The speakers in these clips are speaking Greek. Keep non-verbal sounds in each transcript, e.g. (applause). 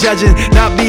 judging, not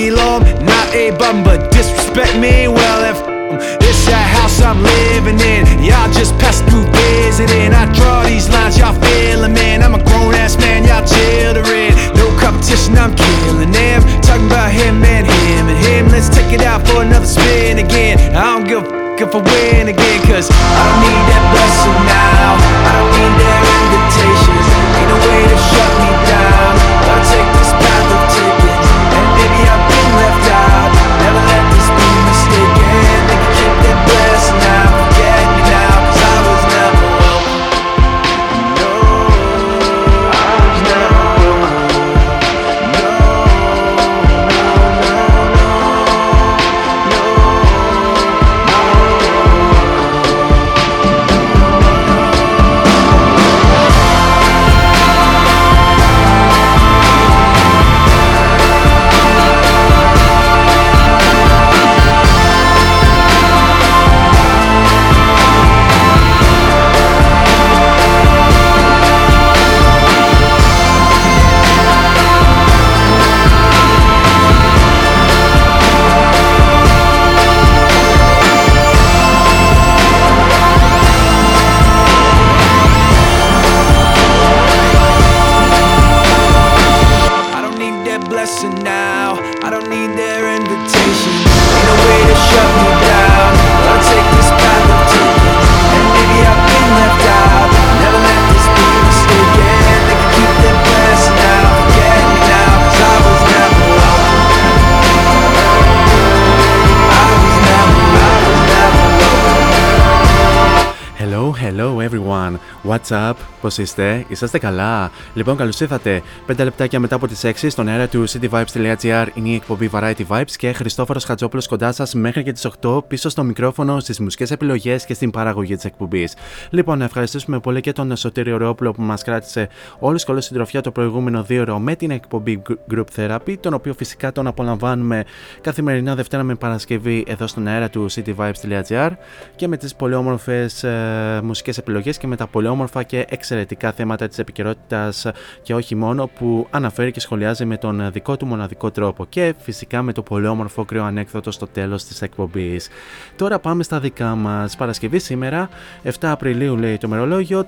WhatsApp. What's up, πώς είστε, είσαστε καλά; Λοιπόν, καλώς ήρθατε. 5 λεπτάκια μετά από τις 6 στον αέρα του cityvibes.gr είναι η εκπομπή Variety Vibes και Χριστόφορος Χατζόπουλος κοντά σας μέχρι και τις 8 πίσω στο μικρόφωνο, στις μουσικές επιλογές και στην παραγωγή της εκπομπής. Λοιπόν, να ευχαριστήσουμε πολύ και τον Σωτήριο Ρεόπουλο που μας κράτησε όλη την συντροφιά το προηγούμενο δύο ώρο με την εκπομπή Group Therapy, τον οποίο φυσικά τον απολαμβάνουμε καθημερινά Δευτέρα με Παρασκευή εδώ στον αέρα του cityvibes.gr και με τις πολύ όμορφες ε, μουσικές επιλογές και με τα πολύ όμορφα και εξαιρετικά θέματα της επικαιρότητας και όχι μόνο που αναφέρει και σχολιάζει με τον δικό του μοναδικό τρόπο και φυσικά με το πολύ όμορφο κρύο ανέκδοτο στο τέλος της εκπομπής. Τώρα πάμε στα δικά μας. Παρασκευή σήμερα, 7 Απριλίου λέει το μερολόγιο,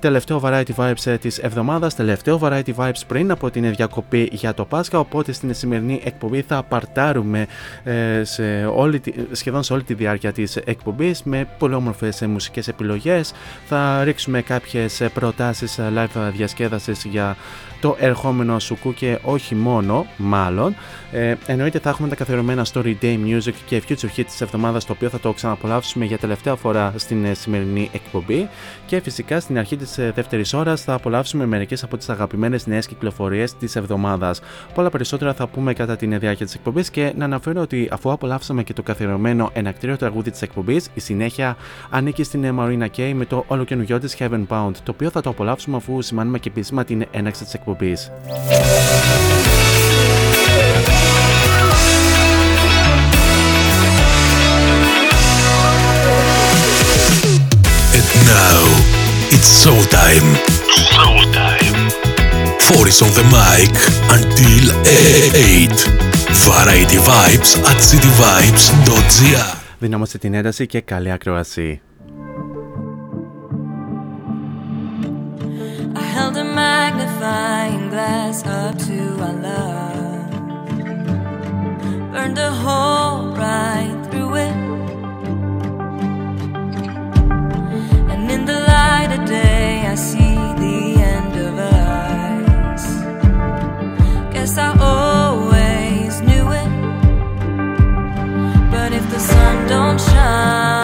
τελευταίο Variety Vibes ε, της εβδομάδας, τελευταίο Variety Vibes πριν από την διακοπή για το Πάσχα, οπότε στην σημερινή εκπομπή θα απαρτάρουμε ε, σε όλη, τη- σχεδόν σε όλη τη διάρκεια της εκπομπής με πολύ όμορφες ε, μουσικές επιλογές. Θα ρίξουμε κάποιες ε, προτάσεις ε, live διασκέδασης για το ερχόμενο σουκού και όχι μόνο, μάλλον. Ε, εννοείται θα έχουμε τα καθιερωμένα Story Day Music και Future Hit της εβδομάδας το οποίο θα το ξαναπολαύσουμε για τελευταία φορά στην ε, σημερινή εκπομπή και φυσικά στην αρχή της ε, δεύτερης ώρας θα απολαύσουμε μερικές από τις αγαπημένες νέες κυκλοφορίες της εβδομάδας. Πολλά περισσότερα θα πούμε κατά την διάρκεια της εκπομπής και να αναφέρω ότι αφού απολαύσαμε και το καθιερωμένο ενακτήριο τραγούδι της εκπομπής, η συνέχεια ανήκει στην ε, Marina Kay με το ολοκαινούργιο της Heaven Bound, το οποίο θα το απολαύσουμε αφού σημάνουμε και επίσημα την έναξη της εκπομπής. And now it's showtime. Showtime. Four is on the mic until 8. Variety Vibes at cityvibes.gr. Δυνάμωσε την ένταση και καλή ακρόαση. I held a Flying glass up to our love. Burned a hole right through it. And in the light of day, I see the end of us. Guess I always knew it. But if the sun don't shine,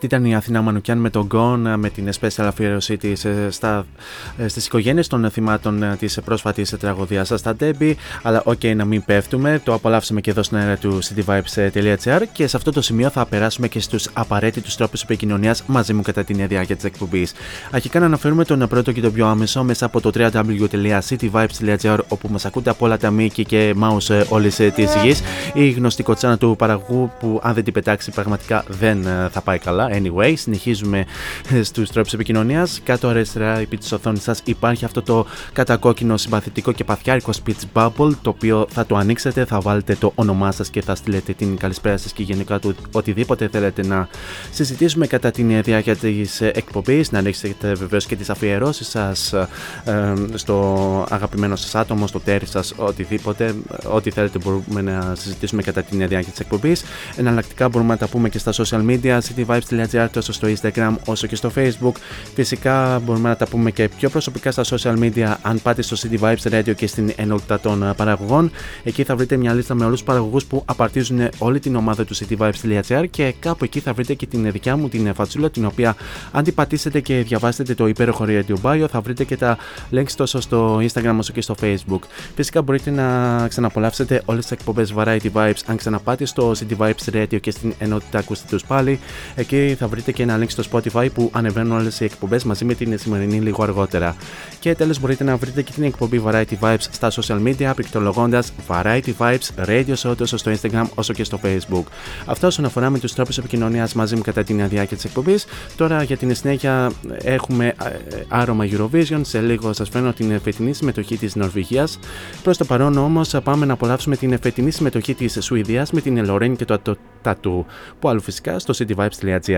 Αυτή ήταν η Αθηνά Μανουκιάν με τον Gone, με την special αφιέρωσή της ε, στις οικογένειες των θυμάτων της πρόσφατης τραγωδίας στα Τέμπη. Αλλά ok, okay, να μην πέφτουμε. Το απολαύσαμε και εδώ στην αέρα του cityvibes.gr και σε αυτό το σημείο θα περάσουμε και στους απαραίτητους τρόπους επικοινωνίας μαζί μου κατά την διάρκεια της εκπομπής. Αρχικά να αναφέρουμε τον πρώτο και τον πιο άμεσο μέσα από το www.cityvibes.gr όπου μας ακούτε από όλα τα μήκη και mouse όλη τη γης. Η γνωστή κοτσάνα του παραγωγού που αν δεν την πετάξει πραγματικά δεν θα πάει καλά. Anyway, συνεχίζουμε στους τρόπους επικοινωνίας. Κάτω αριστερά επί της οθόνης σας υπάρχει αυτό το κατακόκκινο συμπαθητικό και παθιάρικο speech bubble, το οποίο θα το ανοίξετε, θα βάλετε το όνομά σας και θα στείλετε την καλησπέρα σας και γενικά του οτιδήποτε θέλετε να συζητήσουμε κατά την διάρκεια τη εκπομπή. Να ανοίξετε βεβαίως και τις αφιερώσεις σας ε, στο αγαπημένο σας άτομο, στο τέρι σας, οτιδήποτε, ό,τι θέλετε μπορούμε να συζητήσουμε κατά την διάρκεια τη εκπομπή. Εναλλακτικά μπορούμε να τα πούμε και στα social media, cityvibes.gr τόσο στο Instagram όσο και στο Facebook. Φυσικά μπορούμε να τα πούμε και πιο προσωπικά στα social media αν πάτε στο City Vibes Radio και στην ενότητα των παραγωγών. Εκεί θα βρείτε μια λίστα με όλους τους παραγωγούς που απαρτίζουν όλη την ομάδα του cityvibes.gr και κάπου εκεί θα βρείτε και την δικιά μου την φατσούλα την οποία αν την πατήσετε και διαβάσετε το υπέροχο Radio Bio θα βρείτε και τα links τόσο στο Instagram όσο και στο Facebook. Φυσικά μπορείτε να ξαναπολαύσετε όλες τις εκπομπές Variety Vibes αν ξαναπάτε στο City Vibes Radio και στην ενότητα ακούστε τους πάλι. Εκεί θα βρείτε και ένα link στο Spotify που ανεβαίνουν όλες οι εκπομπές μαζί με την σημερινή λίγο αργότερα. Και τέλος μπορείτε να βρείτε και την εκπομπή Variety Vibes στα social media πληκτρολογώντας Variety Vibes Radio Show τόσο στο Instagram όσο και στο Facebook. Αυτό όσον αφορά με τους τρόπους επικοινωνίας μαζί μου κατά την διάρκεια της εκπομπής. Τώρα για την συνέχεια έχουμε ε, άρωμα Eurovision. Σε λίγο σας φέρνω την φετινή συμμετοχή της Νορβηγίας. Προς το παρόν όμως πάμε να απολαύσουμε την φετινή συμμετοχή της Σουηδίας με την Ελορέν και το Τατού. Που άλλο φυσικά στο cityvibes.gr.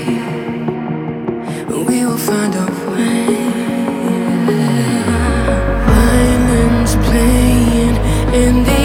in the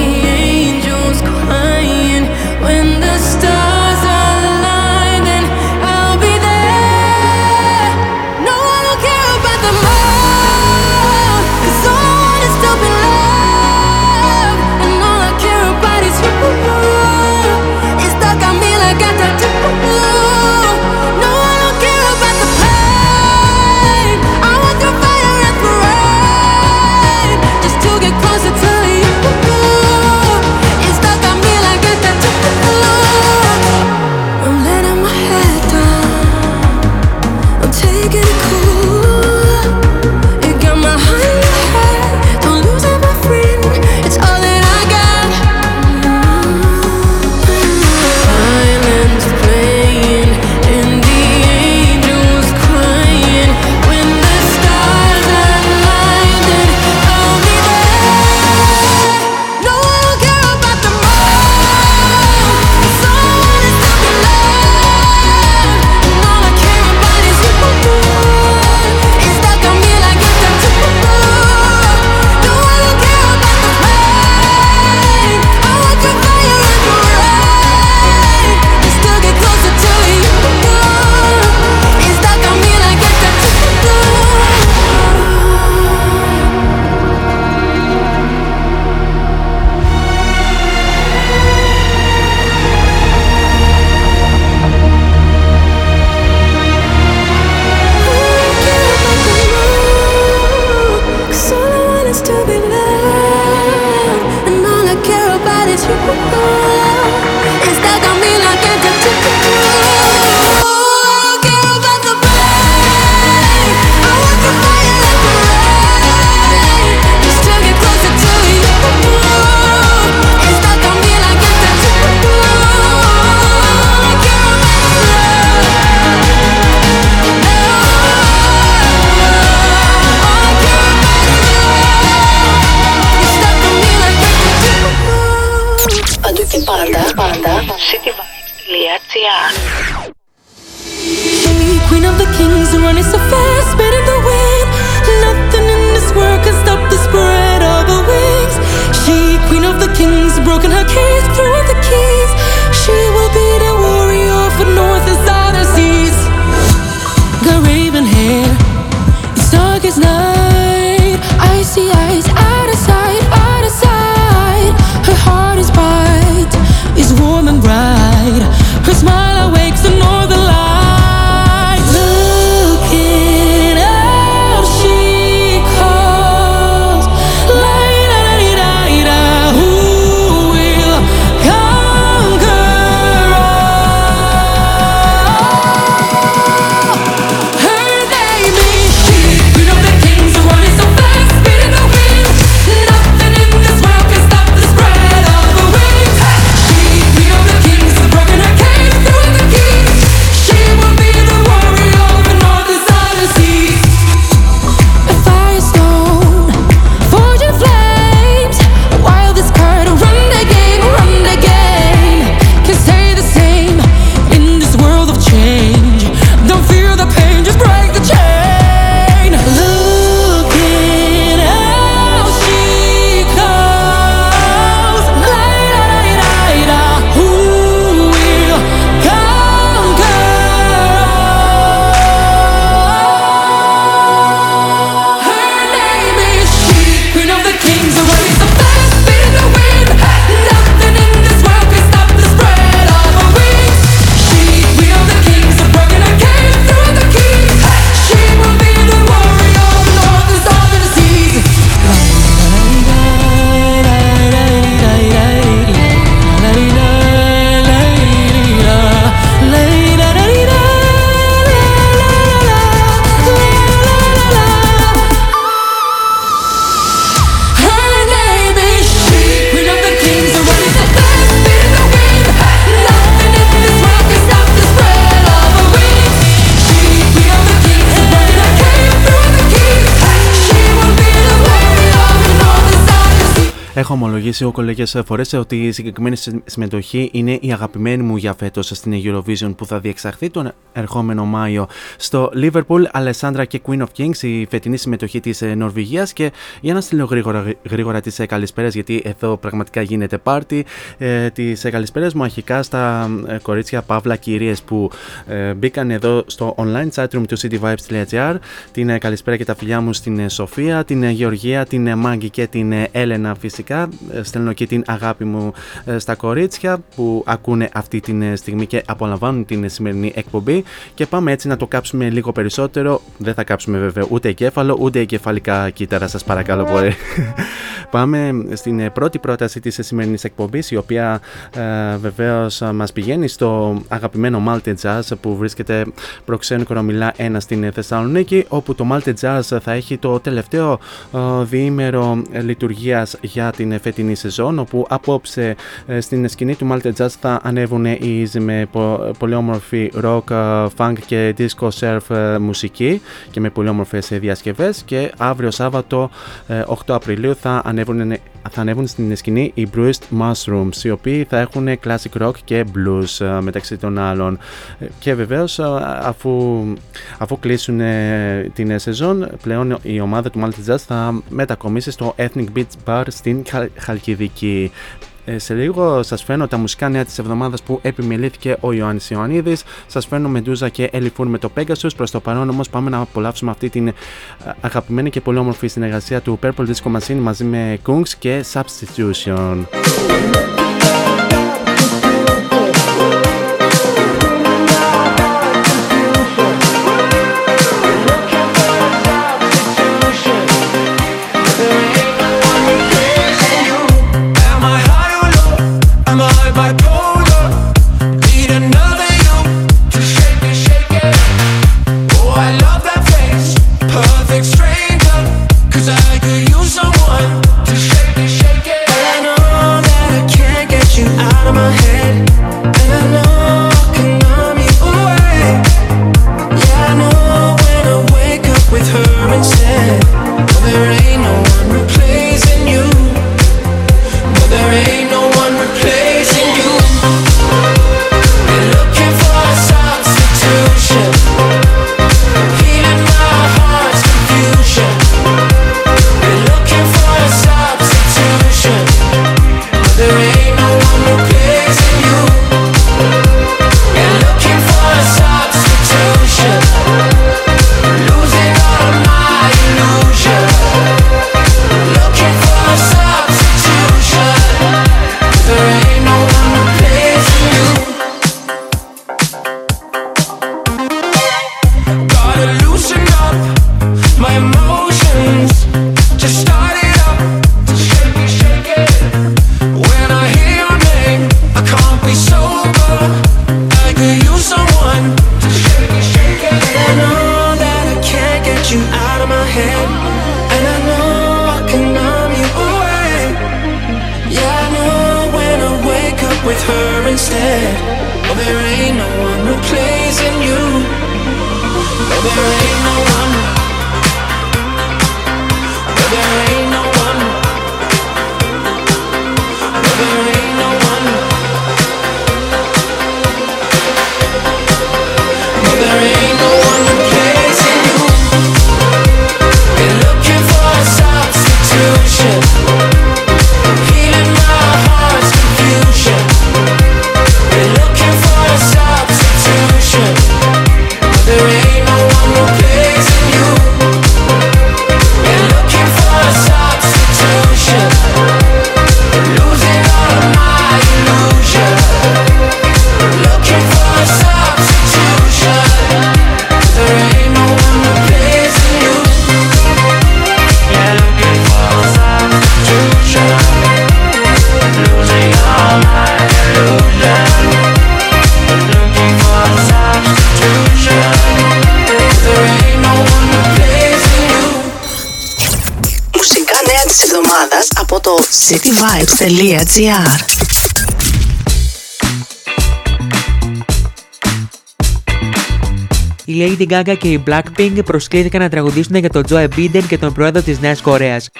Έχω ομολογήσει εγώ κολλέγε φορές ότι η συγκεκριμένη συμμετοχή είναι η αγαπημένη μου για φέτος στην Eurovision που θα διεξαχθεί τον ερχόμενο Μάιο στο Liverpool, Alessandra και Queen of Kings, η φετινή συμμετοχή της ε, Νορβηγίας. Και για να στείλω γρήγορα, γρήγορα τις ε, καλησπέρες, γιατί εδώ πραγματικά γίνεται πάρτι. Ε, τις ε, καλησπέρες μου αρχικά στα ε, κορίτσια Παύλα κυρίε που ε, μπήκαν εδώ στο online chatroom του cityvibes.gr. Την ε, καλησπέρα και τα φιλιά μου στην Σοφία, την Γεωργία, την Μάγκη και την Έλενα φυσικά φυσικά. Ε, στέλνω και την αγάπη μου ε, στα κορίτσια που ακούνε αυτή τη ε, στιγμή και απολαμβάνουν την σημερινή εκπομπή. Και πάμε έτσι να το κάψουμε λίγο περισσότερο. Δεν θα κάψουμε βέβαια ούτε εγκέφαλο ούτε εγκεφαλικά κύτταρα, σας παρακαλώ πολύ. (laughs) πάμε στην πρώτη πρόταση της σημερινής εκπομπής, η οποία ε, βεβαίως μας πηγαίνει στο αγαπημένο Malte Jazz που βρίσκεται προξένου Μιλά 1 στην Θεσσαλονίκη, όπου το Malte Jazz θα έχει το τελευταίο ε, διήμερο λειτουργίας για την φετινή σεζόν όπου απόψε ε, στην σκηνή του Malte Jazz θα ανέβουν οι με πολύ όμορφη rock, ε, funk και disco surf ε, μουσική και με πολύ όμορφες διασκευές. Και αύριο Σάββατο 8 Απριλίου θα ανέβουν, θα ανέβουν στην σκηνή οι Bruised Mushrooms οι οποίοι θα έχουν classic rock και blues μεταξύ των άλλων και βεβαίως αφού, αφού κλείσουν την σεζόν πλέον η ομάδα του Malte Jazz θα μετακομίσει στο Ethnic Beach Bar στην Χαλκιδική. Ε, σε λίγο σας φέρνω τα μουσικά νέα της εβδομάδας που επιμελήθηκε ο Ιωάννης Ιωαννίδης. Σας φέρνω Μεντούζα και Ελιφούρ με το Pegasus. Προς το παρόν όμως πάμε να απολαύσουμε αυτή την ε, αγαπημένη και πολύ όμορφη συνεργασία του Purple Disco Machine μαζί με Kungs και Substitution. cityvibes.gr Η Lady Gaga και η Blackpink προσκλήθηκαν να τραγουδήσουν για τον Joe Biden και τον πρόεδρο της Νέας Κορέας.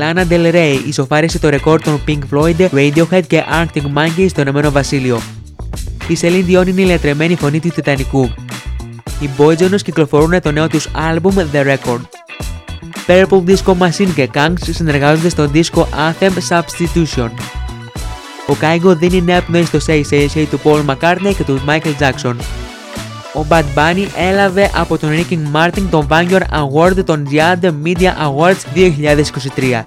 Lana Del Rey ισοφάρισε το ρεκόρ των Pink Floyd, Radiohead και Arctic Monkeys στο Ηνωμένο Βασίλειο. Η Celine Dion είναι η λατρεμένη φωνή του Τιτανικού. Οι Boyzones κυκλοφορούν το νέο τους άλμπουμ The Record. Purple Disco Machine και Kangs συνεργάζονται στο disco Anthem Substitution. Ο Kaigo δίνει νέα πνοή στο Say Say Say του Paul McCartney και του Michael Jackson. Ο Bad Bunny έλαβε από τον Ricky Martin τον Vanguard Award των Giant Media Awards 2023.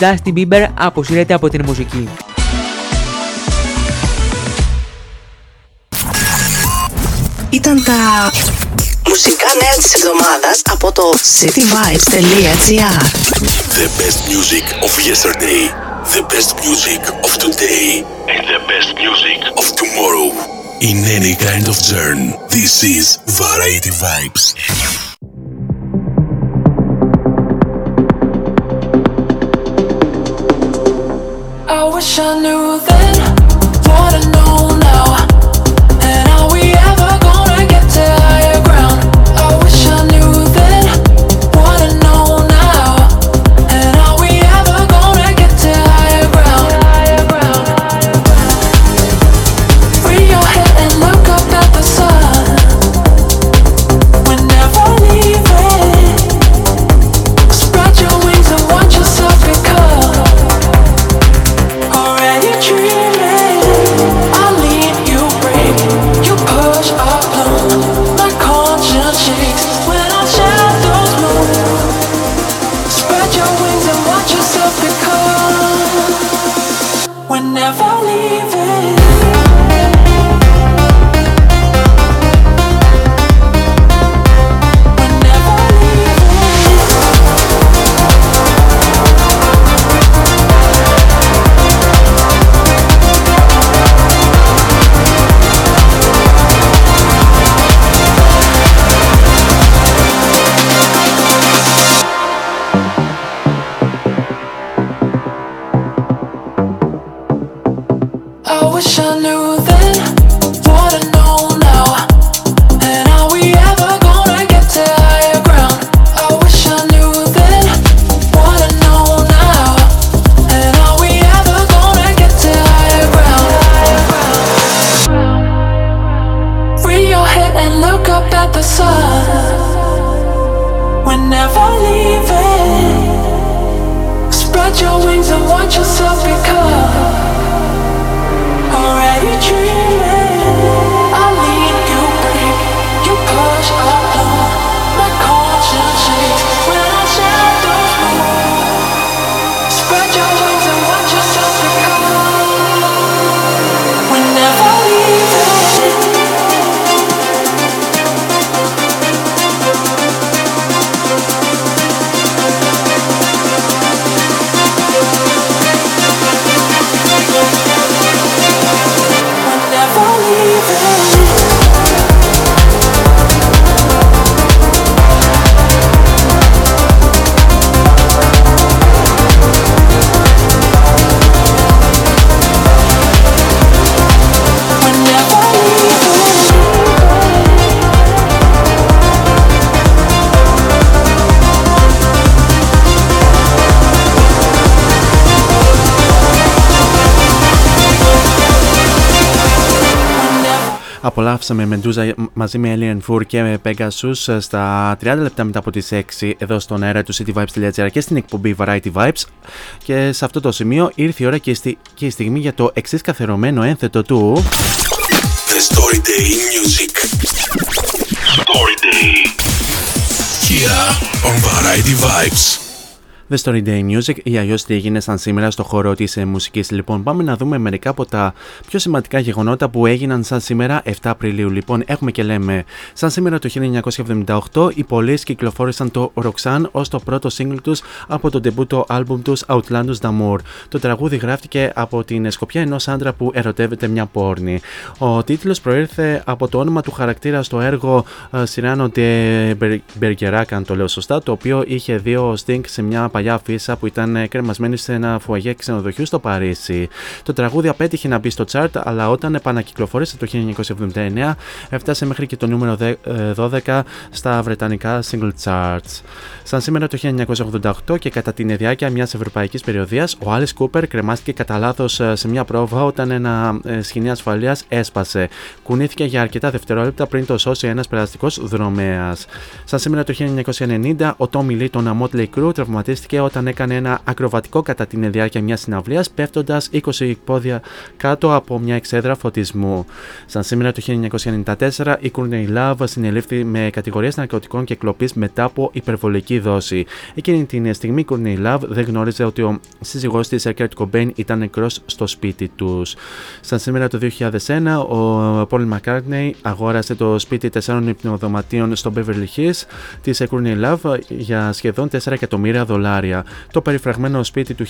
Justin Bieber αποσύρεται από την μουσική. Ήταν τα μουσικά νέα της εβδομάδας από το cityvibes.gr The best music of yesterday, the best music of today, and the best music of tomorrow. In any kind of journey, this is Variety Vibes. I wish I knew then what I Απολαύσαμε Μεντούζα μαζί με Alien Four και με Pegasus στα 30 λεπτά μετά από τις 6 εδώ στον αέρα του cityvibes.gr και στην εκπομπή Variety Vibes. Και σε αυτό το σημείο ήρθε η ώρα και, και η στιγμή για το εξής καθερωμένο ένθετο του The Story Day Music. Story Day Here on Variety Vibes The Story Day Music ή αλλιώς τι έγινε σαν σήμερα στο χώρο της ε, μουσικής. Λοιπόν, πάμε να δούμε μερικά από τα πιο σημαντικά γεγονότα που έγιναν σαν σήμερα 7 Απριλίου. Λοιπόν, έχουμε και λέμε, σαν σήμερα το 1978 οι Police κυκλοφόρησαν το Roxanne ως το πρώτο single τους από το debut album τους Outlandus D'Amour. Το τραγούδι γράφτηκε από την σκοπιά ενός άντρα που ερωτεύεται μια πόρνη. Ο τίτλος προήρθε από το όνομα του χαρακτήρα στο έργο Cyrano de Bergerac, αν το λέω σωστά, το οποίο είχε δύο Sting σε μια παλιά φύσα που ήταν ε, κρεμασμένη σε ένα φουαγέ ξενοδοχείου στο Παρίσι. Το τραγούδι απέτυχε να μπει στο chart, αλλά όταν επανακυκλοφόρησε το 1979 έφτασε μέχρι και το νούμερο 12 ε, στα βρετανικά single charts. Σαν σήμερα το 1988 και κατά την διάρκεια μιας ευρωπαϊκής περιοδίας, ο Alice Cooper κρεμάστηκε κατά λάθος ε, σε μια πρόβα όταν ένα σχοινί ασφαλείας έσπασε. Κουνήθηκε για αρκετά δευτερόλεπτα πριν το σώσει ένας περαστικός δρομέας. Σαν σήμερα το 1990, ο Tommy Lee των Motley Crue τραυματίστηκε και όταν έκανε ένα ακροβατικό κατά την διάρκεια μια συναυλία, πέφτοντας 20 πόδια κάτω από μια εξέδρα φωτισμού. Σαν σήμερα το 1994, η Courtney Love συνελήφθη με κατηγορίες ναρκωτικών και κλοπής μετά από υπερβολική δόση. Εκείνη την στιγμή η Courtney Love δεν γνώριζε ότι ο σύζυγός της, ο Kurt Cobain, ήταν νεκρός στο σπίτι τους. Σαν σήμερα το 2001, ο Paul McCartney αγόρασε το σπίτι τεσσάρων υπνοδωματίων στο Beverly Hills της Courtney Love για σχεδόν 4 εκατομμύρια δολάρια. Το περιφραγμένο σπίτι του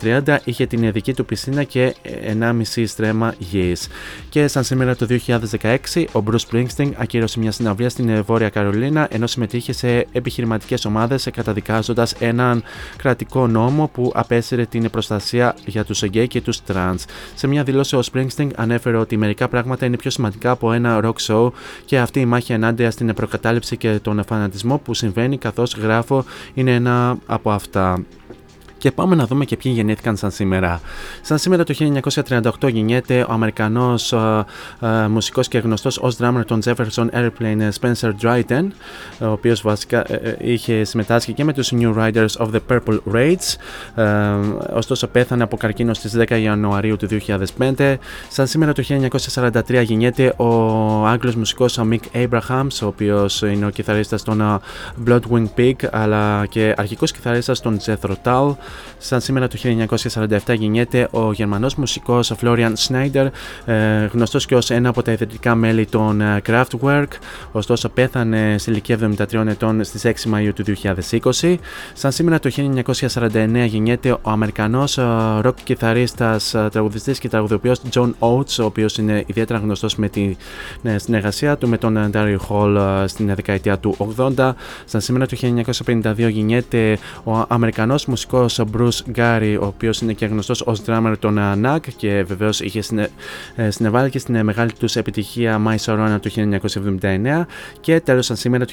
1930 είχε την δική του πισίνα και 1,5 στρέμμα γης. Και σαν σήμερα το 2016, ο Bruce Springsteen ακύρωσε μια συναυλία στην Βόρεια Καρολίνα ενώ συμμετείχε σε επιχειρηματικές ομάδες καταδικάζοντας έναν κρατικό νόμο που απέσυρε την προστασία για τους γκέι και τους τρανς. Σε μια δηλώση, ο Springsteen ανέφερε ότι μερικά πράγματα είναι πιο σημαντικά από ένα rock show και αυτή η μάχη ενάντια στην προκατάληψη και τον φανατισμό που συμβαίνει καθώς γράφω είναι ένα από αυτά αυτά και πάμε να δούμε και ποιοι γεννήθηκαν σαν σήμερα. Σαν σήμερα το 1938 γεννιέται ο Αμερικανός uh, uh, μουσικός και γνωστός ως drummer των Jefferson Airplane Spencer Dryden, ο οποίος βασικά uh, είχε συμμετάσχει και με τους New Riders of the Purple Rage. ωστόσο πέθανε από καρκίνο στις 10 Ιανουαρίου του 2005. Σαν σήμερα το 1943 γεννιέται ο Άγγλος μουσικός ο Mick Abrahams, ο οποίος είναι ο κιθαρίστας των Bloodwing Pig, αλλά και αρχικός κιθαρίστας των Jethro Tull. Σαν σήμερα το 1947 γεννιέται ο Γερμανός μουσικός Florian Schneider, ε, γνωστός και ως ένα από τα ιδρυτικά μέλη των ε, Kraftwerk, ωστόσο πέθανε σε ηλικία 73 ετών στις 6 Μαΐου του 2020. Σαν σήμερα το 1949 γεννιέται ο Αμερικανός ροκ ε, κιθαρίστας, τραγουδιστής και τραγουδοποιός John Oates, ο οποίος είναι ιδιαίτερα γνωστός με τη συνεργασία του με τον Daryl Hall στην δεκαετία του 80. Σαν σήμερα το 1952 γεννιέται ο Αμερικανός μουσικός ο Bruce Gary, ο οποίος είναι και γνωστός ως drummer των NAG και βεβαίως είχε συνε... Ε, συνεβάλει και στην ε, μεγάλη τους επιτυχία My Sorona του 1979 και τέλος σαν σήμερα το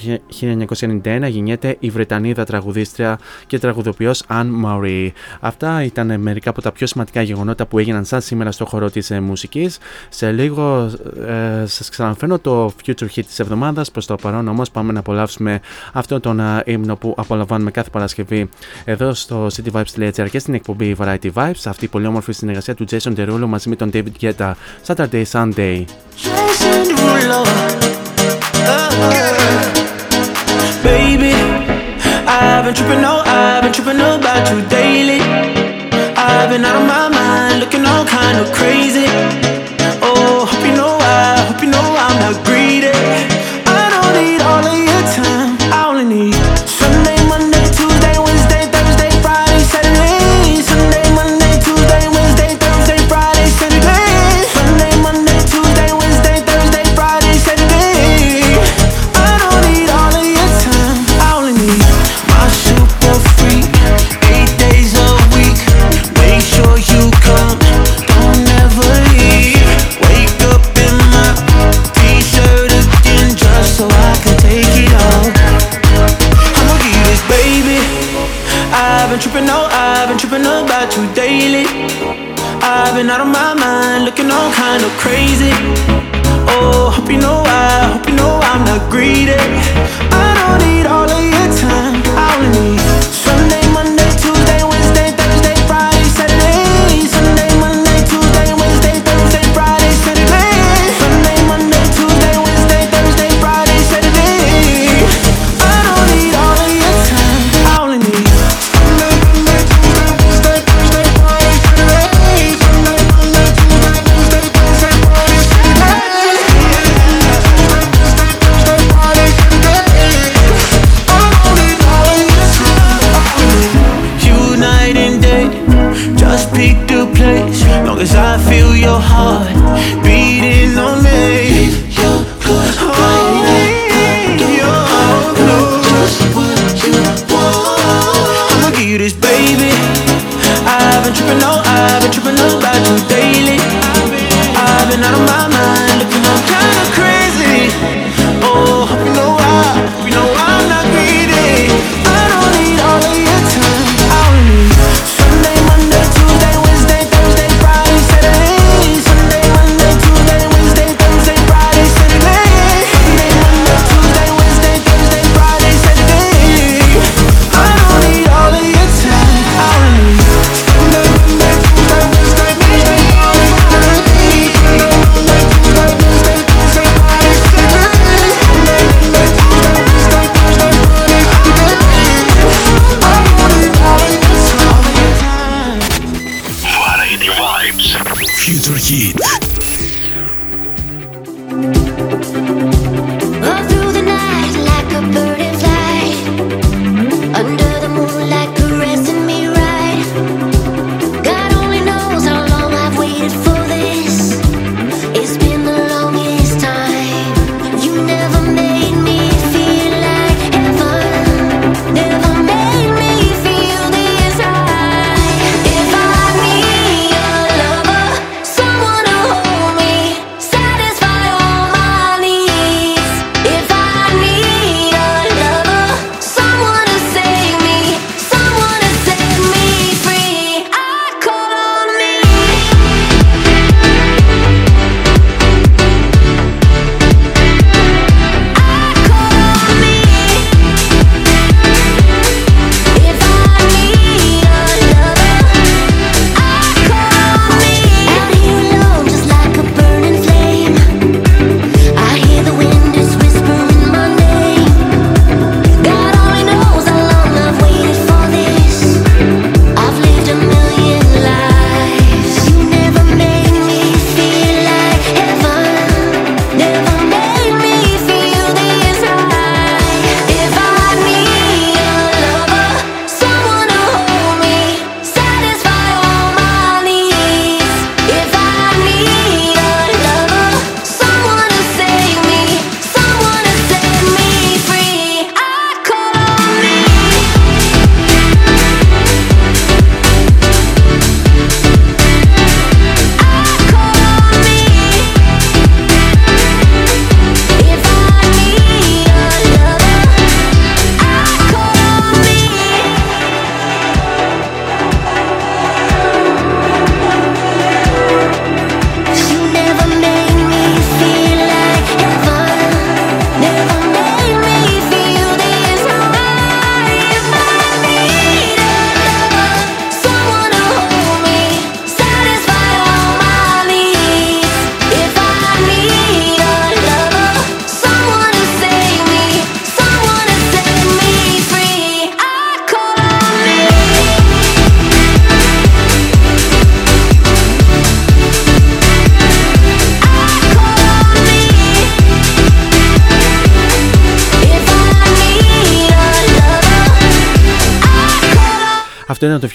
1991 γεννιέται η Βρετανίδα τραγουδίστρια και τραγουδοποιός Anne Marie. Αυτά ήταν μερικά από τα πιο σημαντικά γεγονότα που έγιναν σαν σήμερα στο χώρο της ε, μουσικής. Σε λίγο ε, σας ξαναφέρω το future hit της εβδομάδας. Προς το παρόν όμως πάμε να απολαύσουμε αυτόν τον ύμνο που απολαμβάνουμε κάθε Παρασκευή εδώ στο City cityvibes.gr και στην εκπομπή Variety Vibes. Αυτή η πολύ όμορφη συνεργασία του Jason Derulo μαζί με τον David Guetta. Saturday Sunday. Baby, I've been tripping, no, I've been tripping about you daily. I've been out of my mind, looking all kind of crazy. Oh, hope you know I, hope you know I'm not greedy. I don't need all of your time, I only need been tripping, no, I've been tripping about you daily. I've been out of my mind, looking all kind of crazy. Oh, hope you know I, hope you know I'm not greedy. I don't need all of your time, I only need some.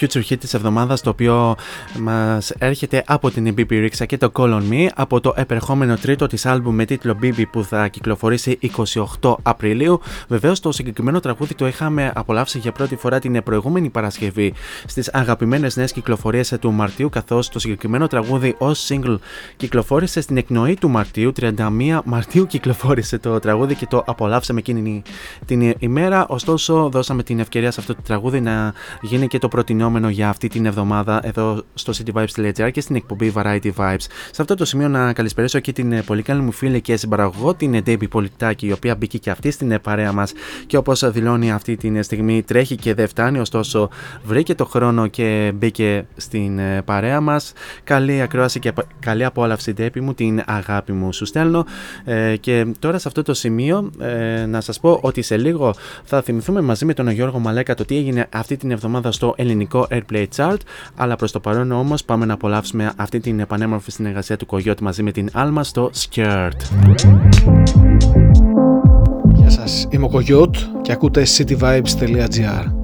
Future Hit της εβδομάδας το οποίο μας έρχεται από την BB Rixa και το Call On Me από το επερχόμενο τρίτο της άλμπου με τίτλο BB που θα κυκλοφορήσει 28 Απριλίου. Βεβαίως το συγκεκριμένο τραγούδι το είχαμε απολαύσει για πρώτη φορά την προηγούμενη Παρασκευή στις αγαπημένες νέες κυκλοφορίες του Μαρτίου καθώς το συγκεκριμένο τραγούδι ως single κυκλοφόρησε στην εκνοή του Μαρτίου 31 Μαρτίου κυκλοφόρησε το τραγούδι και το απολαύσαμε εκείνη την ημέρα ωστόσο δώσαμε την ευκαιρία σε αυτό το τραγούδι να γίνει και το προτινόμενο για αυτή την εβδομάδα εδώ στο cityvibes.gr και στην εκπομπή Variety Vibes. Σε αυτό το σημείο να καλησπερίσω και την ε, πολύ καλή μου φίλη και συμπαραγωγό, την Debbie Πολιτάκη, η οποία μπήκε και αυτή στην ε, παρέα μας και όπως δηλώνει αυτή τη στιγμή τρέχει και δεν φτάνει, ωστόσο βρήκε το χρόνο και μπήκε στην ε, παρέα μας. Καλή ακρόαση και καλή απόλαυση, Debbie μου, την αγάπη μου σου στέλνω. Ε, και τώρα σε αυτό το σημείο ε, να σας πω ότι σε λίγο θα θυμηθούμε μαζί με τον Γιώργο Μαλέκα το τι έγινε αυτή την εβδομάδα στο ελληνικό Airplay Chart. Αλλά προς το παρόν όμως πάμε να απολαύσουμε αυτή την επανέμορφη συνεργασία του Κογιότ μαζί με την Alma στο Skirt. Γεια σας, είμαι ο Κογιότ και ακούτε cityvibes.gr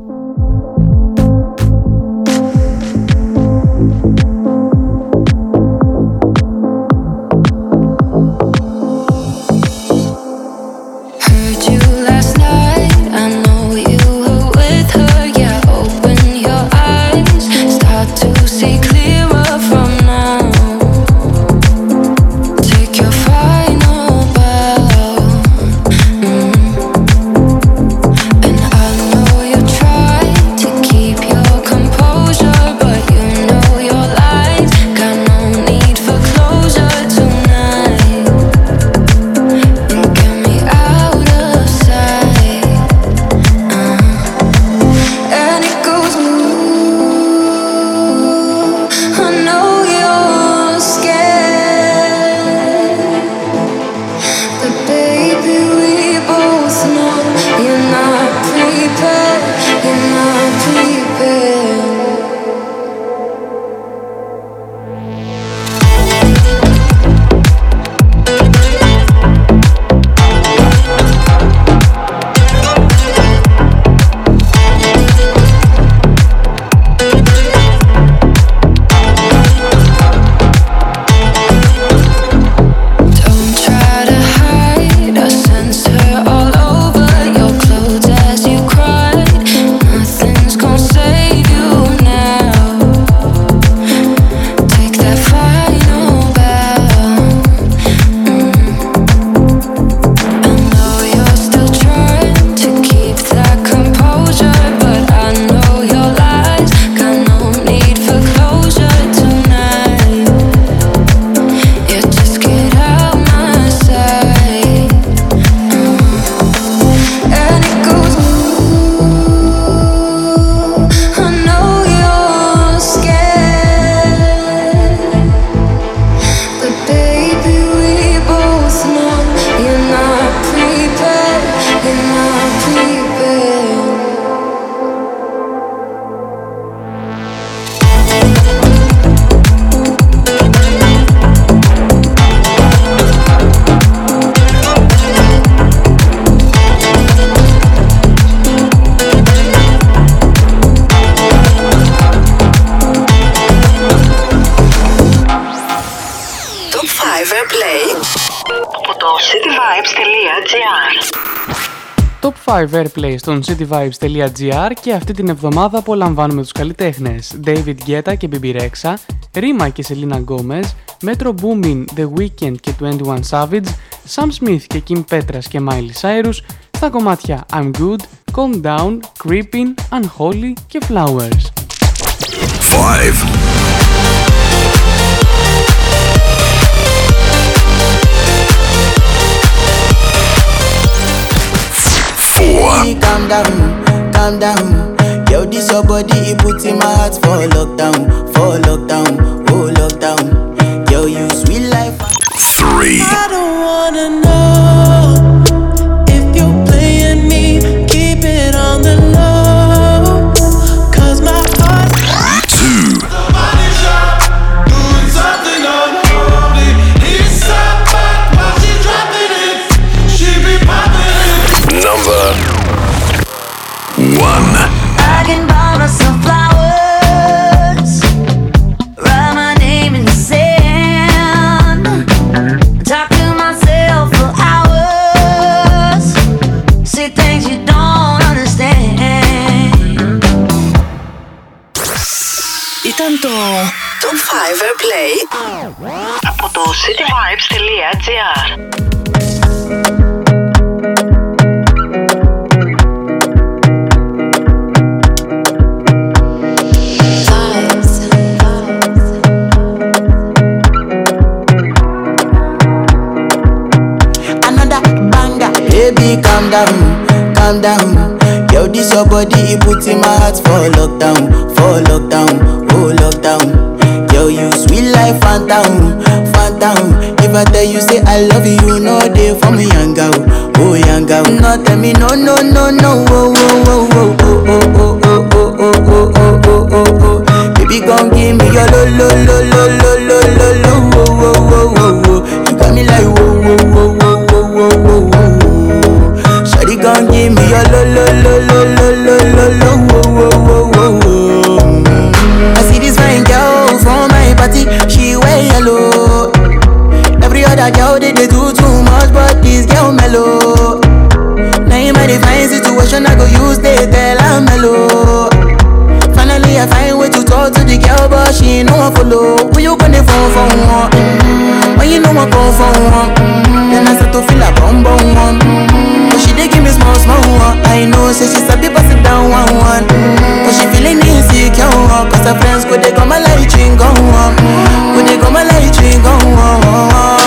Airplay στον cityvibes.gr και αυτή την εβδομάδα απολαμβάνουμε τους καλλιτέχνες David Guetta και Bibi Rexha, Rima και Selena Gomez, Metro Boomin, The Weeknd και 21 Savage, Sam Smith και Kim Petras και Miley Cyrus, στα κομμάτια I'm Good, Calm Down, Creeping, Unholy και Flowers. 5. Calm down, calm down. Yo, this your body, it puts in my heart for lockdown, for lockdown, oh lockdown. Yo, you sweet life. Three. I don't wanna know cityvibes.gr er Baby, calm down, calm down. Yo, this your body, it puts in my heart for lockdown, for lockdown, oh lockdown. Yo, you sweet life, phantom, phantom. If I tell you say I love you, no day for me, young girl, oh young girl. No tell me no, no, no, no, oh, oh, oh, oh, oh, oh, oh, oh, oh, oh, oh, oh, oh, oh. Baby, gon' give me your lo, lo, lo, lo, lo, lo, lo, lo, oh, oh, oh, oh, oh. You got me like whoa, whoa, whoa, whoa, whoa, whoa, whoa, whoa. Shawty gon' give me your lo, lo, lo, lo, lo, lo, lo, lo, oh, oh, oh, oh, oh. I see this fine girl from my party, other girl they, they do too much, but this girl mellow. Now in my divine situation, I go use they tell I'm mellow. Finally, I find way to talk to the girl, but she ain't no one follow. Who you gonna phone for one? Mm-hmm. When you know I come for one, mm-hmm. then I start to feel a bum bum one. Mm-hmm. But she dey give me small small one. I know, say she sabi pass it down one one. Mm-hmm. She feeling insecure, cause her friends go they come my light ring go on, go they come my light ring go on.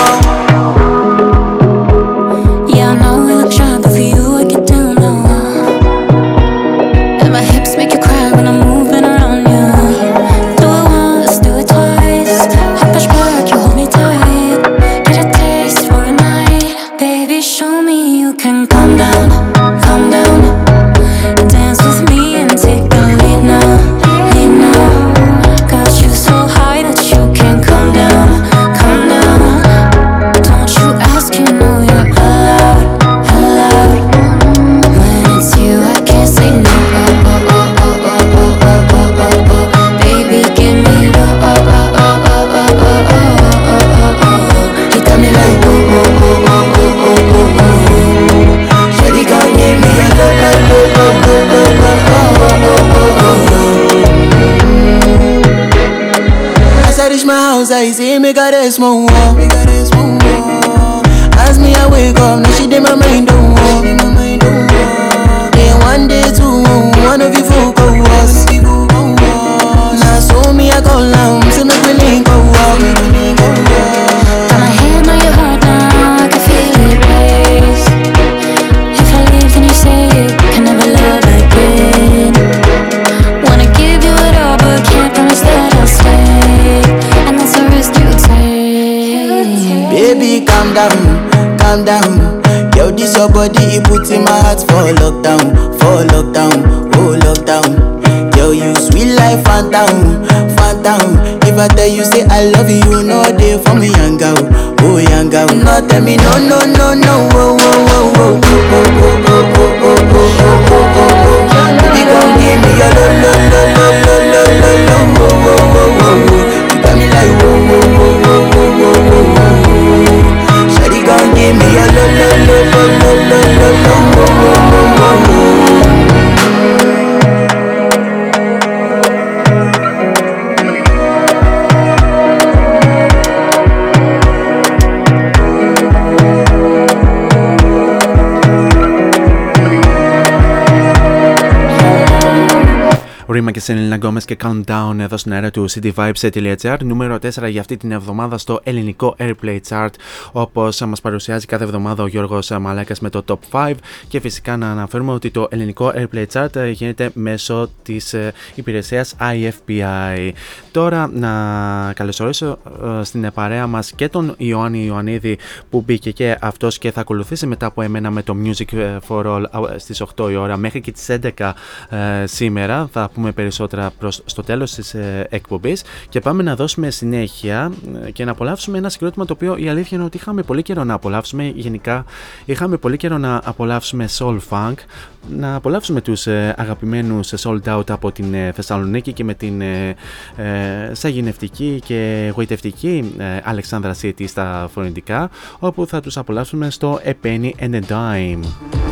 eyes, he me got a small one. Calm down, calm down. Yo, this your body, it puts in my heart for lockdown, for lockdown, oh lockdown. Yo, you sweet life, phantom, phantom. If I tell you say I love you, no day for me, young oh young girl. No, tell me no, no, no, no, oh, oh, oh, oh, oh, oh, oh, oh, oh, oh, oh, oh, oh, oh. Baby, gon' give me your lo, lo, lo, lo, lo, lo, lo, lo, oh, oh, oh, oh, oh. You got me like whoa, whoa, whoa, me a lo lo lo lo lo lo lo lo wo wo wo Rema και Selena Gomez και Calm Down εδώ στην αέρα του cityvibes.gr. Νούμερο 4 για αυτή την εβδομάδα στο ελληνικό Airplay Chart. Όπως μας παρουσιάζει κάθε εβδομάδα ο Γιώργος Μαλάκας με το Top 5. Και φυσικά να αναφέρουμε ότι το ελληνικό Airplay Chart γίνεται μέσω της υπηρεσίας IFPI. Τώρα να καλωσορίσω ε, στην παρέα μας και τον Ιωάννη Ιωαννίδη που μπήκε και αυτός και θα ακολουθήσει μετά από εμένα με το Music for All στις 8 η ώρα μέχρι και τις 11 ε, σήμερα. Θα πούμε περισσότερα προς, στο τέλος της ε, εκπομπής και πάμε να δώσουμε συνέχεια ε, και να απολαύσουμε ένα συγκρότημα το οποίο η αλήθεια είναι ότι είχαμε πολύ καιρό να απολαύσουμε γενικά είχαμε πολύ καιρό να απολαύσουμε soul funk να απολαύσουμε τους ε, αγαπημένους sold out από την ε, Θεσσαλονίκη και με την ε, ε, σαγηνευτική και γοητευτική ε, Αλεξάνδρα City στα φωνητικά όπου θα τους απολαύσουμε στο A Penny and a Dime.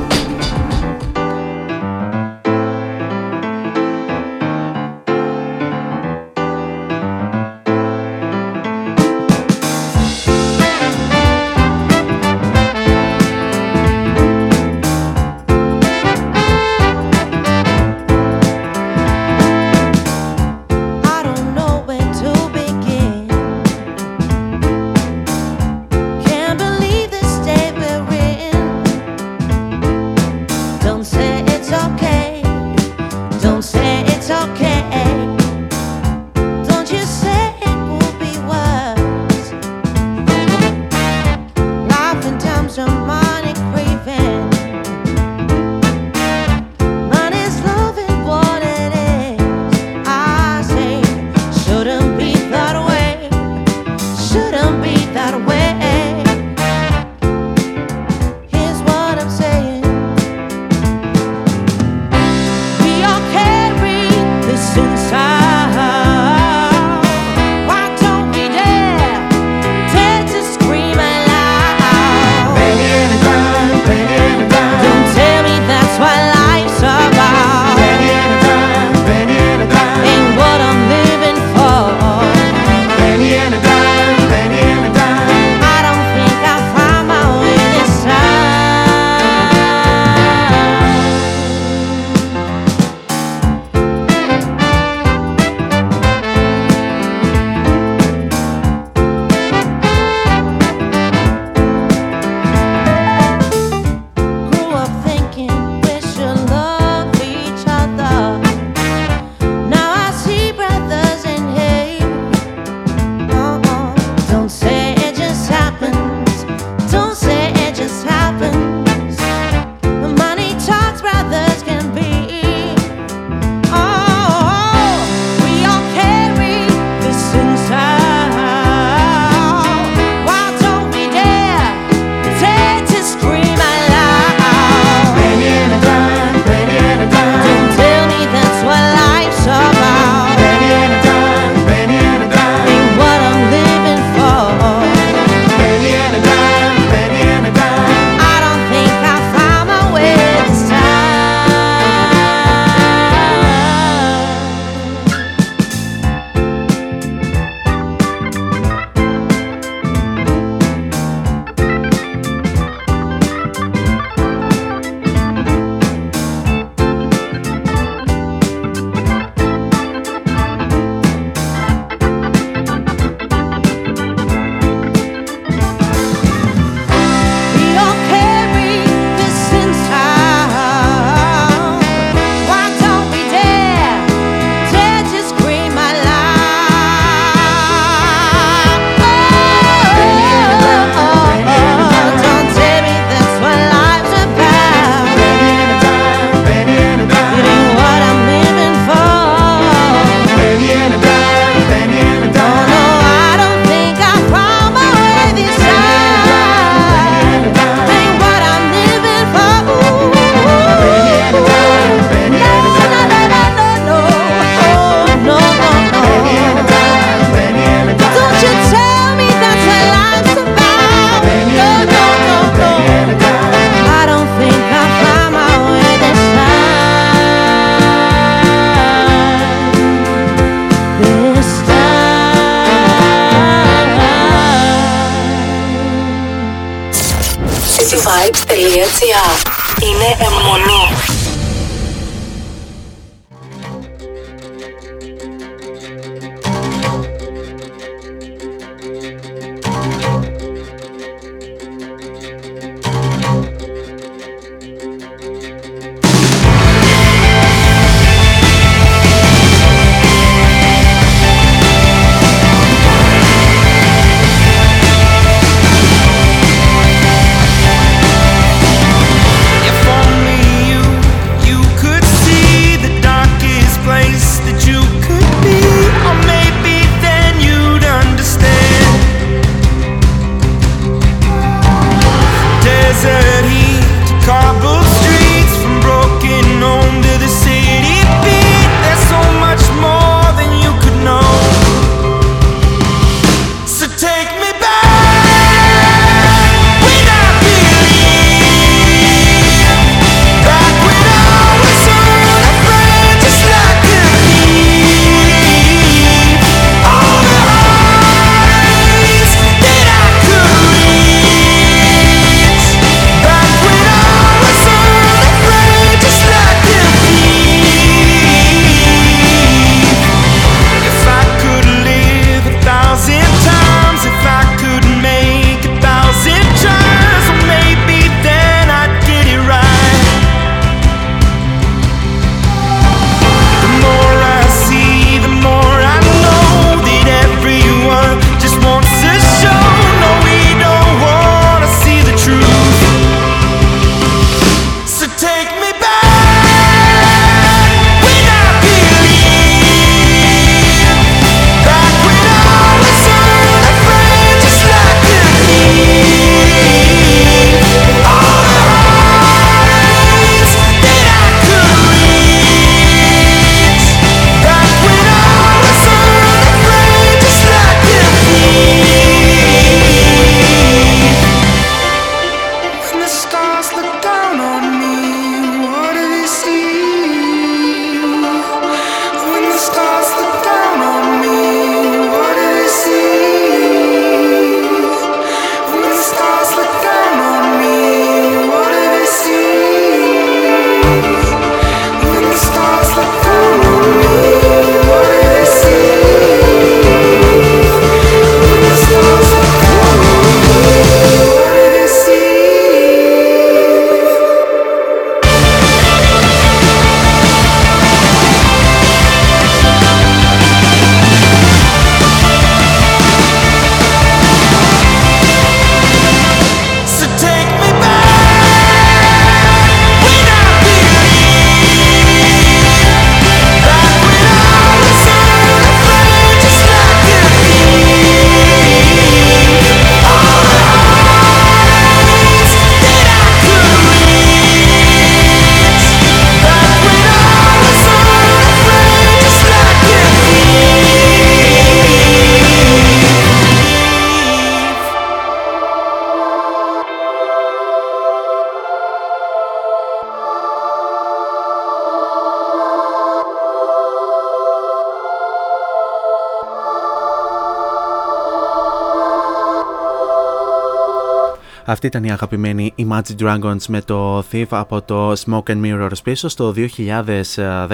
Αυτή ήταν η αγαπημένη Imagine Dragons με το Thief από το Smoke and Mirrors πίσω στο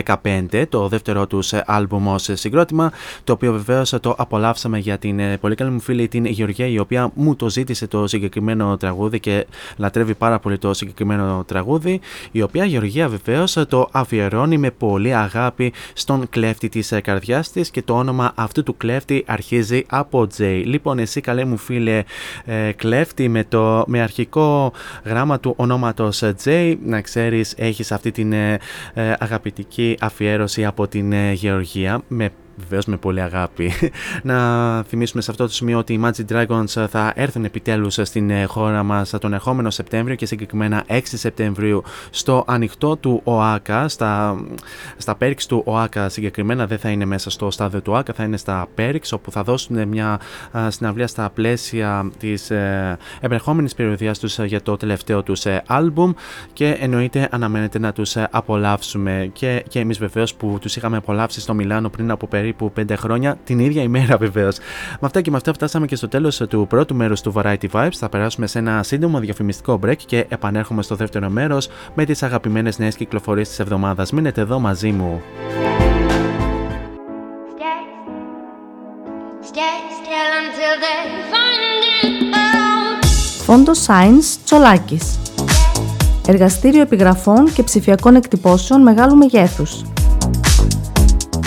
2015, το δεύτερο τους άλμπουμ ως συγκρότημα, το οποίο βεβαίως το απολαύσαμε για την ε, πολύ καλή μου φίλη την Γεωργία, η οποία μου το ζήτησε το συγκεκριμένο τραγούδι και λατρεύει πάρα πολύ το συγκεκριμένο τραγούδι, η οποία Γεωργία βεβαίως το αφιερώνει με πολύ αγάπη στον κλέφτη της ε, καρδιάς της και το όνομα αυτού του κλέφτη αρχίζει από J. Λοιπόν, εσύ καλέ μου φίλε ε, κλέφτη με, το, με αρχικό γράμμα του ονόματος J, να ξέρεις έχεις αυτή την ε, ε, αγαπητική αφιέρωση από την ε, Γεωργία με Βεβαίως με πολύ αγάπη. να θυμίσουμε σε αυτό το σημείο ότι οι Magic Dragons θα έρθουν επιτέλους στην ε, χώρα μας τον ερχόμενο Σεπτέμβριο και συγκεκριμένα 6 Σεπτεμβρίου στο ανοιχτό του ΟΑΚΑ. Στα, στα Perks του ΟΑΚΑ συγκεκριμένα δεν θα είναι μέσα στο στάδιο του ΟΑΚΑ, θα είναι στα Perks όπου θα δώσουν μια α, συναυλία στα πλαίσια της ε, επερχόμενης περιοδίας τους για το τελευταίο τους ε, άλμπουμ και εννοείται αναμένεται να τους απολαύσουμε και, και εμείς βεβαίως που τους είχαμε απολαύσει στο Μιλάνο πριν από περίπου περίπου 5 χρόνια, την ίδια ημέρα (laughs) βεβαίως. Με αυτά και με αυτά φτάσαμε και στο τέλος του πρώτου μέρους του Variety Vibes. Θα περάσουμε σε ένα σύντομο διαφημιστικό break και επανέρχομαι στο δεύτερο μέρος με τις αγαπημένες νέες κυκλοφορίες της εβδομάδας. Μείνετε εδώ μαζί μου. Φόντο Science Τσολάκης Εργαστήριο επιγραφών και ψηφιακών εκτυπώσεων μεγάλου μεγέθους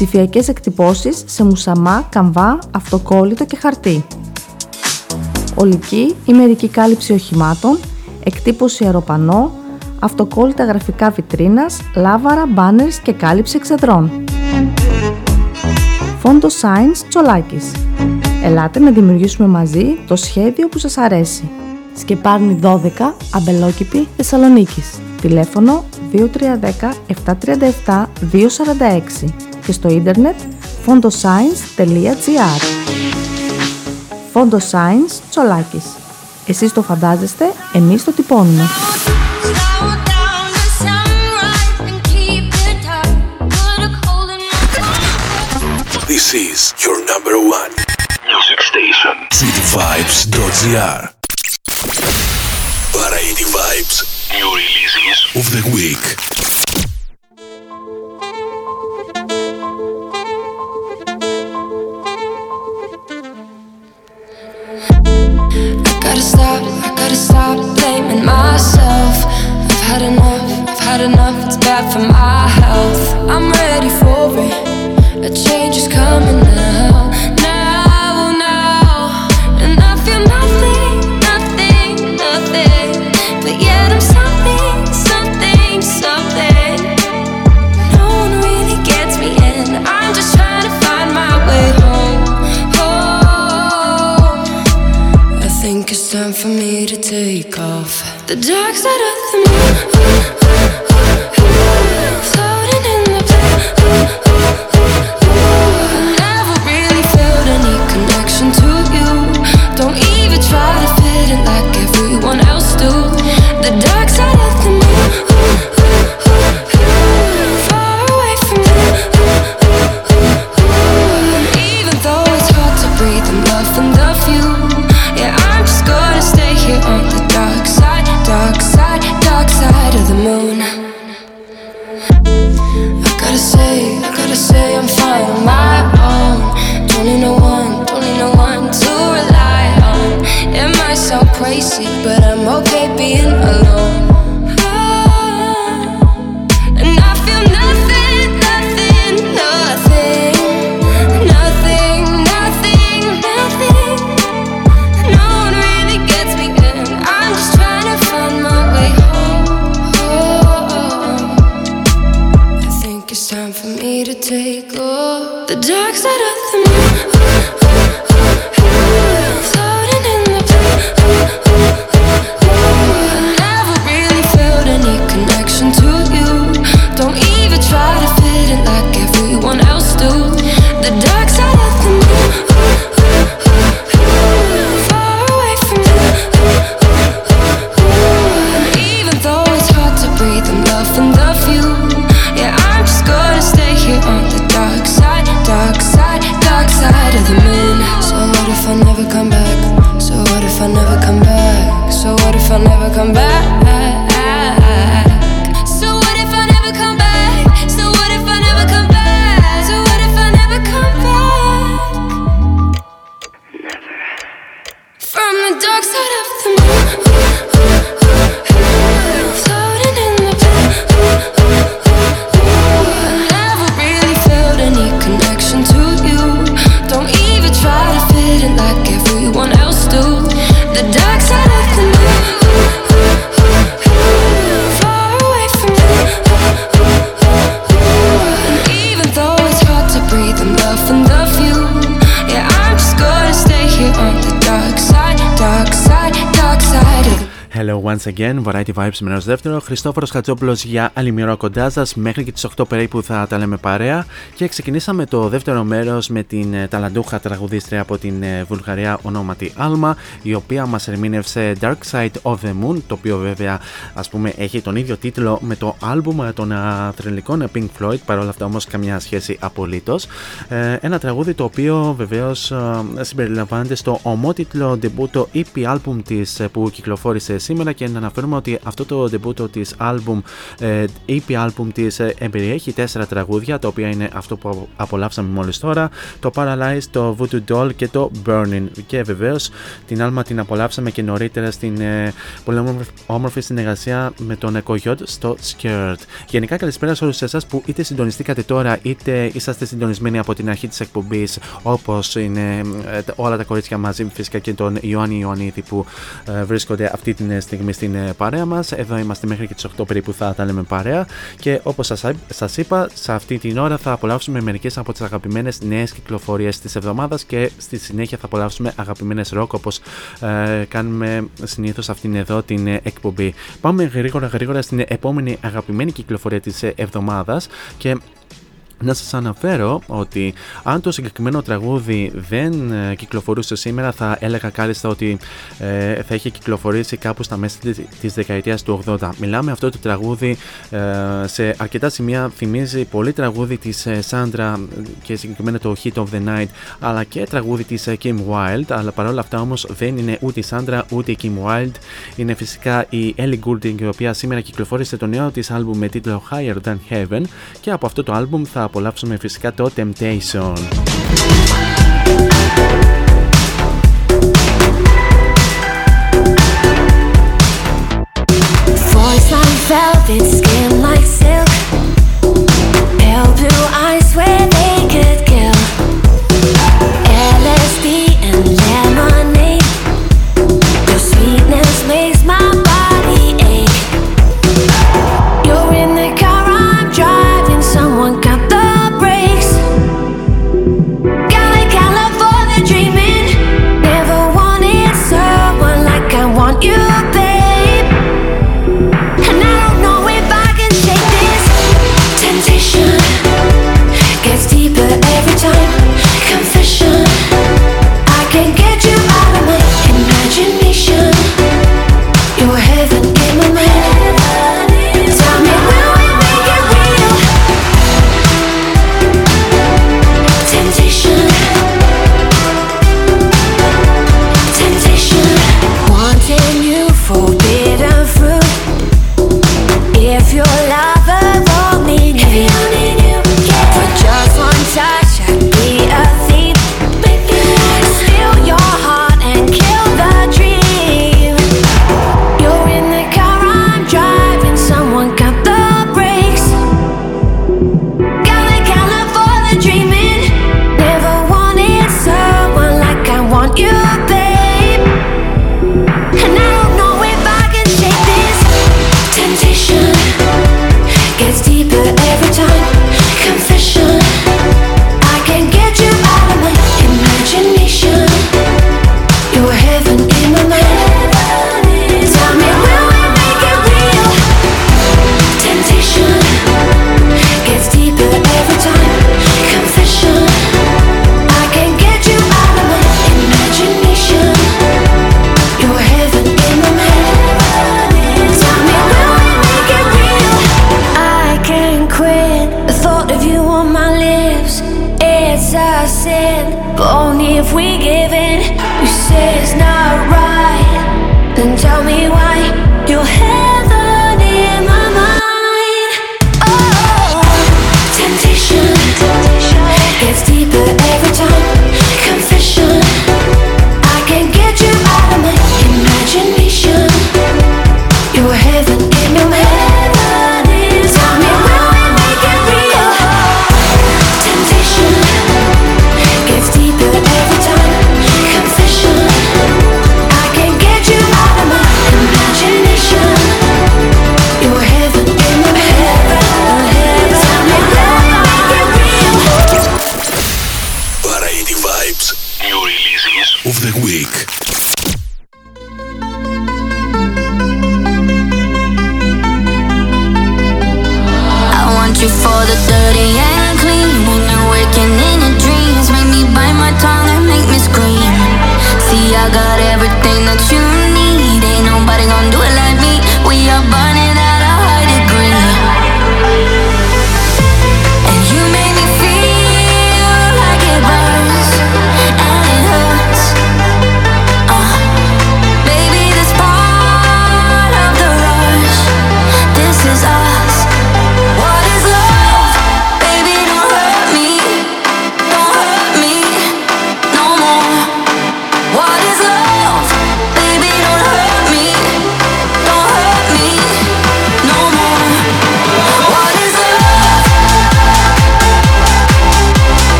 ψηφιακές εκτυπώσεις σε μουσαμά, καμβά, αυτοκόλλητο και χαρτί. Ολική ή μερική κάλυψη οχημάτων, εκτύπωση αεροπανό, αυτοκόλλητα γραφικά βιτρίνας, λάβαρα, μπάνερς και κάλυψη εξεδρών. Φόντο Science Τσολάκης Ελάτε να δημιουργήσουμε μαζί το σχέδιο που σας αρέσει. Σκεπάρνη 12, Αμπελόκηπη, Θεσσαλονίκης Τηλέφωνο 2310 737 246 και στο ίντερνετ fondoscience.gr Fondoscience Τσολάκης. Εσείς το φαντάζεστε, εμείς το τυπώνουμε. This is your number one music station. Cityvibes.gr Variety Vibes. New releases of the week. I gotta stop blaming myself. I've had enough, I've had enough, it's bad for my health. I'm ready for it, a change is coming now. for me to take off. The dark side of Hello once again, Variety Vibes μέρο δεύτερο. Χριστόφορος Χατζόπουλος για άλλη μια ώρα κοντά σας. Μέχρι και τις 8 περίπου θα τα λέμε παρέα. Και ξεκινήσαμε το δεύτερο μέρος με την ε, ταλαντούχα τραγουδίστρια από την ε, Βουλγαρία ονόματι Άλμα, η οποία μας ερμήνευσε Dark Side of the Moon, το οποίο βέβαια ας πούμε έχει τον ίδιο τίτλο με το άλμπουμ των θρελικών ε, Pink Floyd, παρόλα αυτά όμως καμιά σχέση απολύτως. Ένα τραγούδι το οποίο βεβαίως συμπεριλαμβάνεται στο ομότιτλο debut EP album της που κυκλοφόρησε σήμερα και να αναφέρουμε ότι αυτό το debut της album, ε, EP album της ε, εμπεριέχει τέσσερα τραγούδια τα οποία είναι αυτό που απολαύσαμε μόλις τώρα το Paralyze, το Voodoo Doll και το Burning και βεβαίως την άλμα την απολαύσαμε και νωρίτερα στην ε, πολύ όμορφη συνεργασία με τον Coyote στο Skirt. Γενικά καλησπέρα σε όλους εσάς που είτε συντονιστήκατε τώρα είτε είσαστε συντονισμένοι από την αρχή της εκπομπής όπως είναι όλα τα κορίτσια μαζί φυσικά και τον Ιωάννη Ιωαννίδη που βρίσκονται αυτή τη στιγμή στην ε, παρέα μας. Εδώ είμαστε μέχρι και τις 8 περίπου θα τα λέμε παρέα. Και όπως σας είπα, σε αυτή την ώρα θα απολαύσουμε μερικές από τις αγαπημένες νέες κυκλοφορίες της εβδομάδας και στη συνέχεια θα απολαύσουμε αγαπημένες ροκ όπως ε, κάνουμε συνήθως αυτήν εδώ την ε, εκπομπή. Πάμε γρήγορα γρήγορα στην επόμενη αγαπημένη κυκλοφορία της εβδομάδας και να σας αναφέρω ότι αν το συγκεκριμένο τραγούδι δεν ε, κυκλοφορούσε σήμερα θα έλεγα κάλλιστα ότι ε, θα είχε κυκλοφορήσει κάπου στα μέσα της δεκαετίας του 80. Μιλάμε αυτό το τραγούδι ε, σε αρκετά σημεία θυμίζει πολύ τραγούδι της Σάντρα και συγκεκριμένα το Hit of the Night αλλά και τραγούδι της Kim Wilde. Αλλά παρόλα αυτά όμως δεν είναι ούτε η Σάντρα ούτε η Kim Wilde. Είναι φυσικά η Ellie Goulding η οποία σήμερα κυκλοφόρησε το νέο της άλμπουμ με τίτλο Higher Than Heaven. Και από αυτό το άλμπουμ θα απολαύσουμε φυσικά το Temptation. Voice like velvet, skin like silk. Pale blue eyes where they could kill. LSD and lemonade. Your sweetness makes my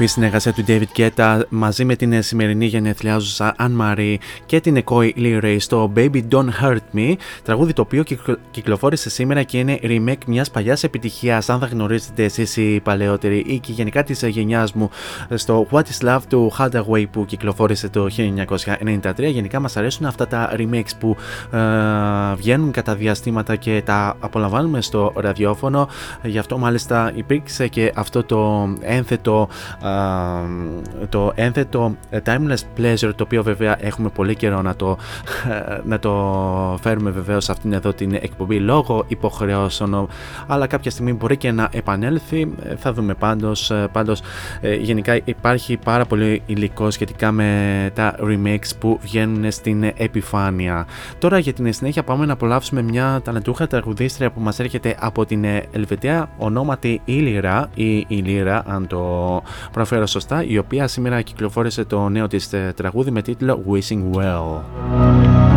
όμορφη συνεργασία του David Guetta μαζί με την σημερινή γενεθλιάζουσα Anne Marie και την Ekoi Lee Ray στο Baby Don't Hurt Me, τραγούδι το οποίο κυκλο- κυκλοφόρησε σήμερα και είναι remake μιας παλιάς επιτυχίας. Αν θα γνωρίζετε εσείς οι παλαιότεροι ή και γενικά της γενιάς μου στο What is Love του Hardaway που κυκλοφόρησε το 1993. Γενικά μας αρέσουν αυτά τα remakes που ε, βγαίνουν κατά διαστήματα και τα απολαμβάνουμε στο ραδιόφωνο. Γι' αυτό μάλιστα υπήρξε και αυτό το ένθετο α, το ένθετο ε, Timeless Pleasure το οποίο βέβαια έχουμε πολύ καιρό να το, (laughs) να το φέρουμε βεβαίως σε αυτήν εδώ την εκπομπή λόγω υποχρεώσεων αλλά κάποια στιγμή μπορεί και να επανέλθει. Ε, θα δούμε πάντως, ε, πάντως ε, γενικά υπάρχει πάρα πολύ υλικό σχετικά με τα remakes που βγαίνουν στην επιφάνεια. Τώρα για την συνέχεια πάμε να απολαύσουμε μια ταλαντούχα τραγουδίστρια που μας έρχεται από την ε, Ελβετία ονόματι Ήλυρα ή Ηλύρα αν το προφέρω σωστά η οποία σήμερα κυκλοφόρησε το νέο της ε, τραγούδι με τίτλο Wishing Well.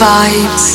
Vibes.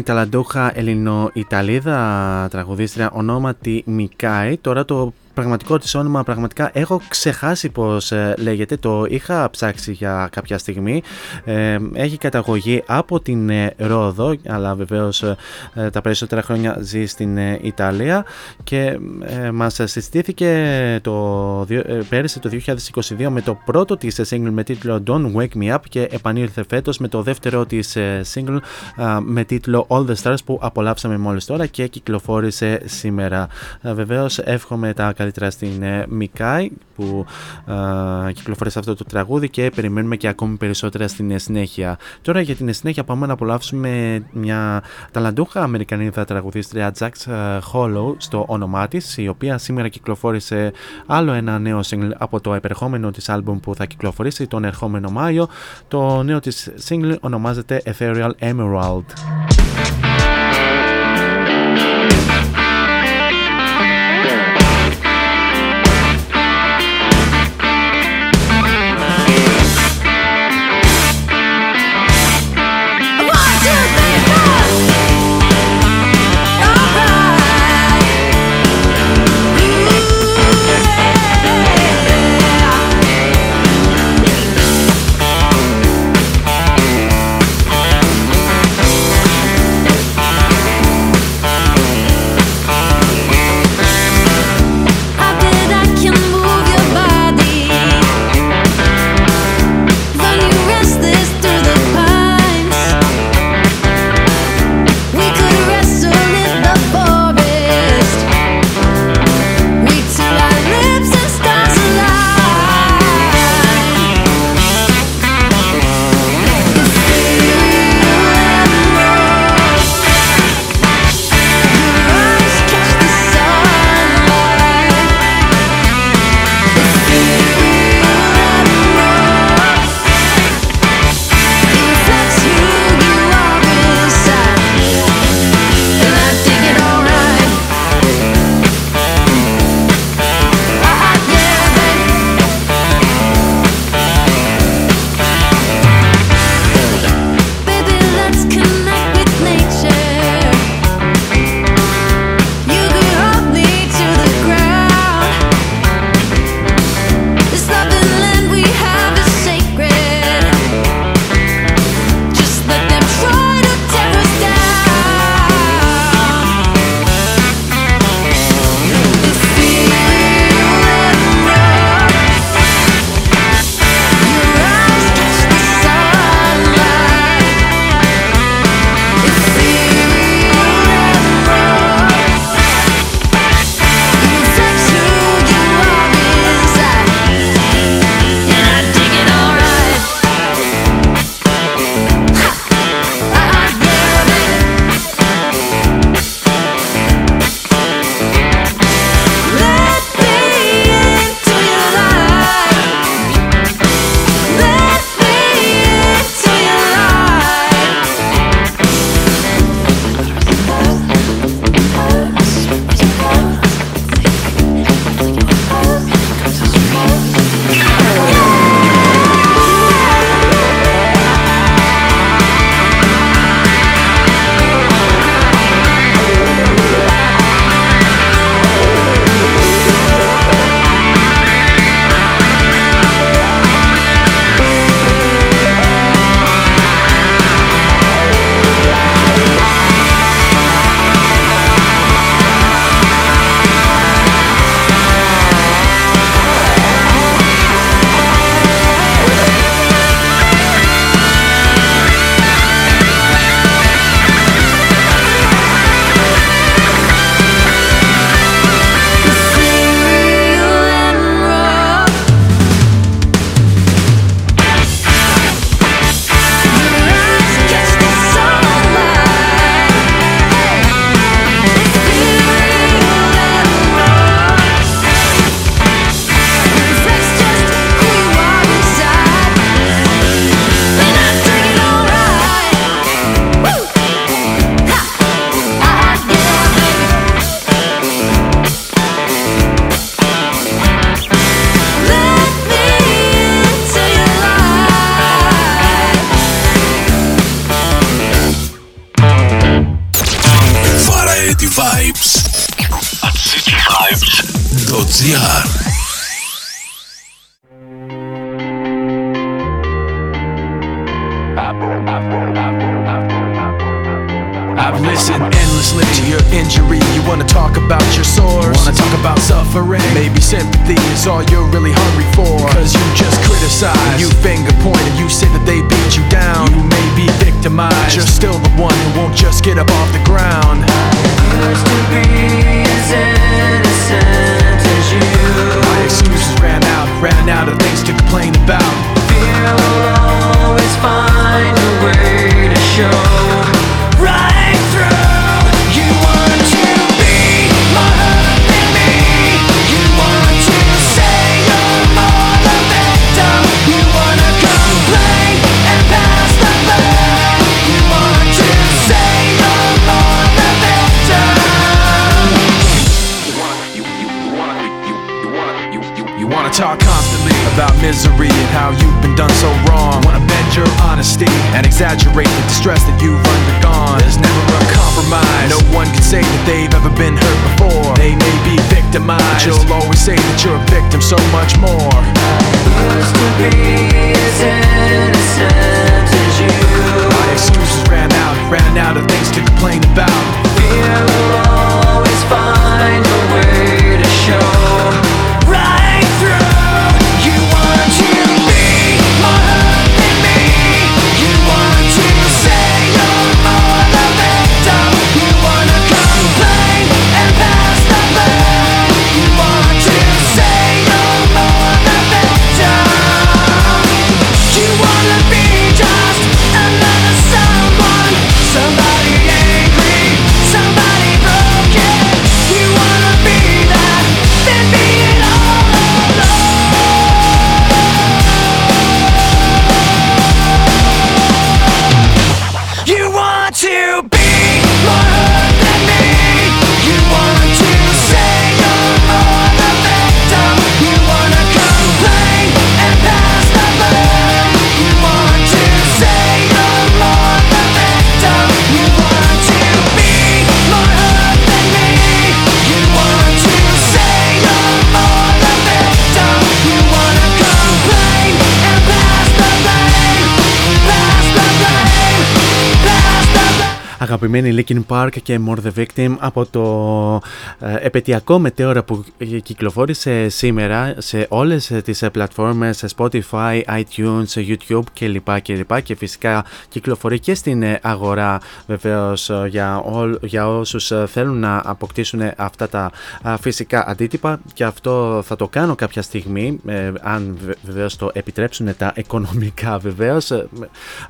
Η ταλαντούχα Ελληνο-Ιταλίδα τραγουδίστρια ονόματι Μικάη. Τώρα το πραγματικό της όνομα πραγματικά έχω ξεχάσει πως ε, λέγεται. Το είχα ψάξει για κάποια στιγμή. Ε, έχει καταγωγή από την ε, Ρόδο αλλά βεβαίως ε, ε, τα περισσότερα χρόνια ζει στην ε, Ιταλία και ε, μας συστήθηκε το, δυο- ε, πέρυσι το 2022 με το πρώτο της single με τίτλο Don't Wake Me Up και επανήλθε φέτος με το δεύτερο της ε, single α, με τίτλο All the Stars που απολαύσαμε μόλις τώρα και κυκλοφόρησε σήμερα. Α, Βεβαίως εύχομαι τα καλύτερα στην ε, Μικάη που α, κυκλοφόρησε αυτό το τραγούδι και περιμένουμε και ακόμη περισσότερα στην ε, συνέχεια. Τώρα για την συνέχεια πάμε να απολαύσουμε μια ταλαντούχα Αμερικανίδα τραγουδίστρια Jax ε, Hollow στο όνομά της η οποία σήμερα κυκλοφόρησε άλλο ένα νέο single από το επερχόμενο της άλμπουμ που θα κυκλοφορήσει τον ερχόμενο Μάιο. Το νέο της single ονομάζεται Ethereal Emerald. Αγαπημένη Linkin Park και More the Victim από το ε, επαιτειακό μετέωρα που κυκλοφόρησε σήμερα σε όλες ε, τις ε, πλατφόρμες σε Spotify, iTunes, YouTube κλπ. κλπ. Και φυσικά κυκλοφορεί και στην ε, αγορά βεβαίως ε, για, όλ, για όσους ε, θέλουν να αποκτήσουν αυτά τα α, φυσικά αντίτυπα και αυτό θα το κάνω κάποια στιγμή ε, αν βε- βεβαίως το επιτρέψουν τα οικονομικά βεβαίως. Ε,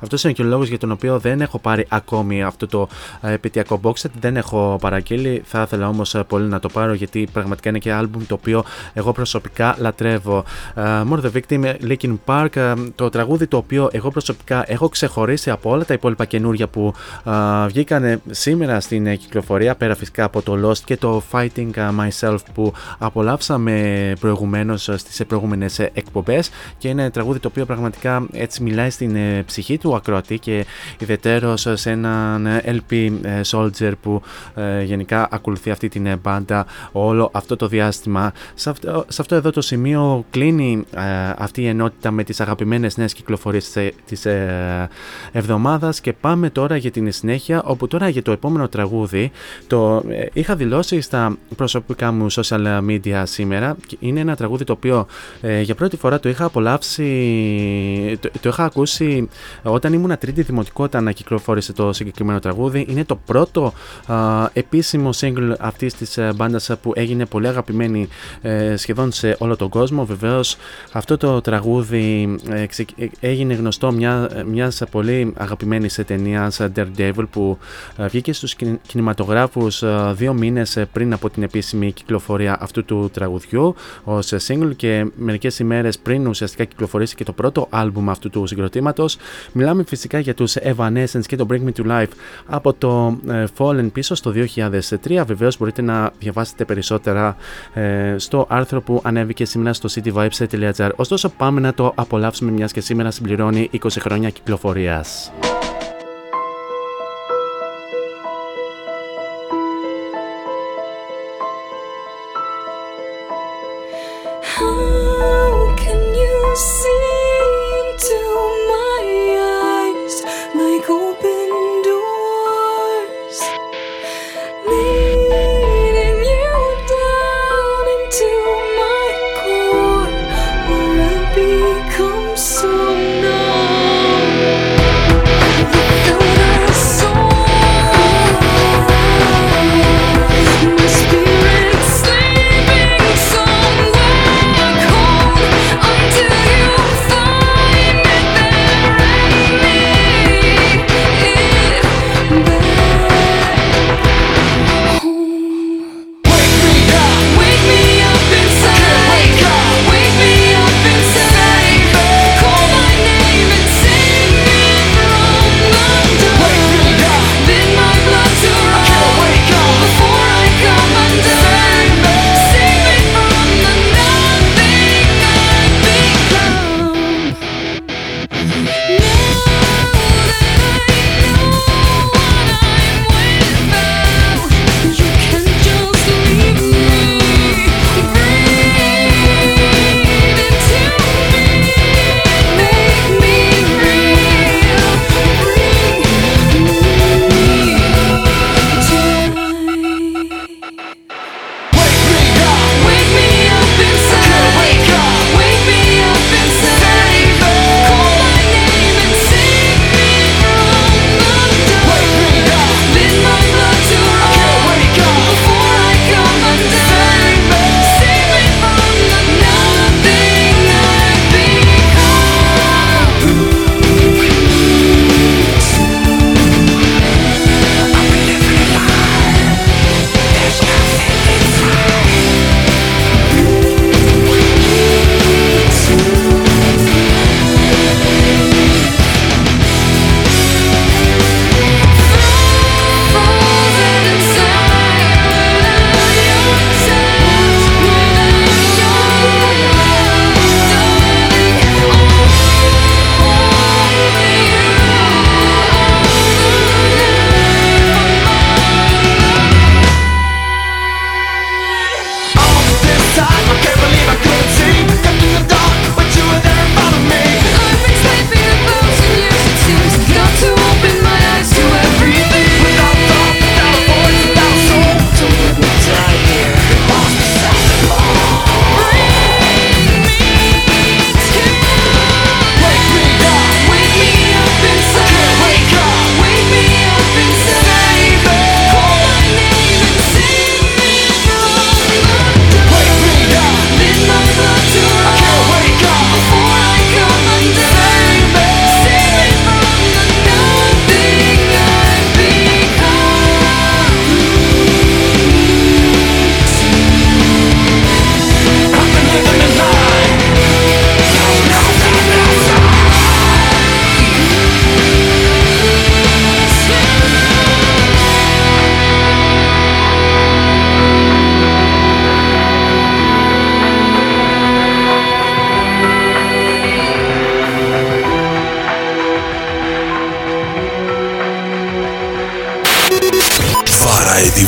αυτός είναι και ο λόγος για τον οποίο δεν έχω πάρει ακόμη αυτό το ε, επαιτειακό box set, δεν έχω παραγγείλει, θα ήθελα όμως ε, πολύ να το πάρω γιατί πραγματικά είναι και άλμπουμ το οποίο εγώ προσωπικά λατρεύω. Ε, More the Victim, Linkin Park, ε, το τραγούδι το οποίο εγώ προσωπικά έχω ξεχωρίσει από όλα τα υπόλοιπα καινούργια που ε, βγήκαν σήμερα στην ε, κυκλοφορία, πέρα φυσικά από το Lost και το Fighting ε, Myself που απολαύσαμε προηγουμένως ε, στις προηγούμενες ε, εκπομπές και είναι τραγούδι το οποίο πραγματικά έτσι μιλάει στην ε, ψυχή του ακροατή και ιδιαίτερος σε έναν ε, LP ε, Soldier που ε, γενικά ακολουθεί αυτή την ε, μπάντα όλο αυτό το διάστημα. Σε αυτό, σε αυτό εδώ το σημείο κλείνει ε, αυτή η ενότητα με τις αγαπημένες νέες κυκλοφορίες της, της ε, εβδομάδας και πάμε τώρα για την συνέχεια όπου τώρα για το επόμενο τραγούδι το ε, είχα δηλώσει στα προσωπικά μου social media σήμερα και είναι ένα τραγούδι το οποίο ε, για πρώτη φορά το είχα απολαύσει το, το είχα ακούσει όταν ήμουν τρίτη δημοτικό όταν κυκλοφόρησε το συγκεκριμένο τραγούδι είναι το πρώτο α, επίσημο single αυτής της ε, μπάντας που έγινε πολύ αγαπημένη ε, σχεδόν σε όλο τον κόσμο. Βεβαίως αυτό το τραγούδι ε, ξε- ε, έγινε γνωστό μια, μιας πολύ αγαπημένης ταινίας ε, Daredevil που ε, βγήκε στους κιν- κινηματογράφους ε, δύο μήνες ε, πριν από την επίσημη κυκλοφορία αυτού του τραγουδιού ως ε, single και μερικές ημέρες πριν ουσιαστικά κυκλοφορήσει και το πρώτο άλμπουμ αυτού του συγκροτήματος. Μιλάμε φυσικά για τους Evanescence και το Bring Me To Life από το ε, Fallen πίσω στο 2003 βεβαίως μπορείτε να διαβάσετε περισσότερα ε, στο άρθρο που ανέβηκε σήμερα στο cityvibes.gr ωστόσο πάμε να το απολαύσουμε μιας και σήμερα συμπληρώνει 20 χρόνια κυκλοφορίας.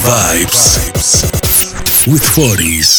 Vibes with 40s.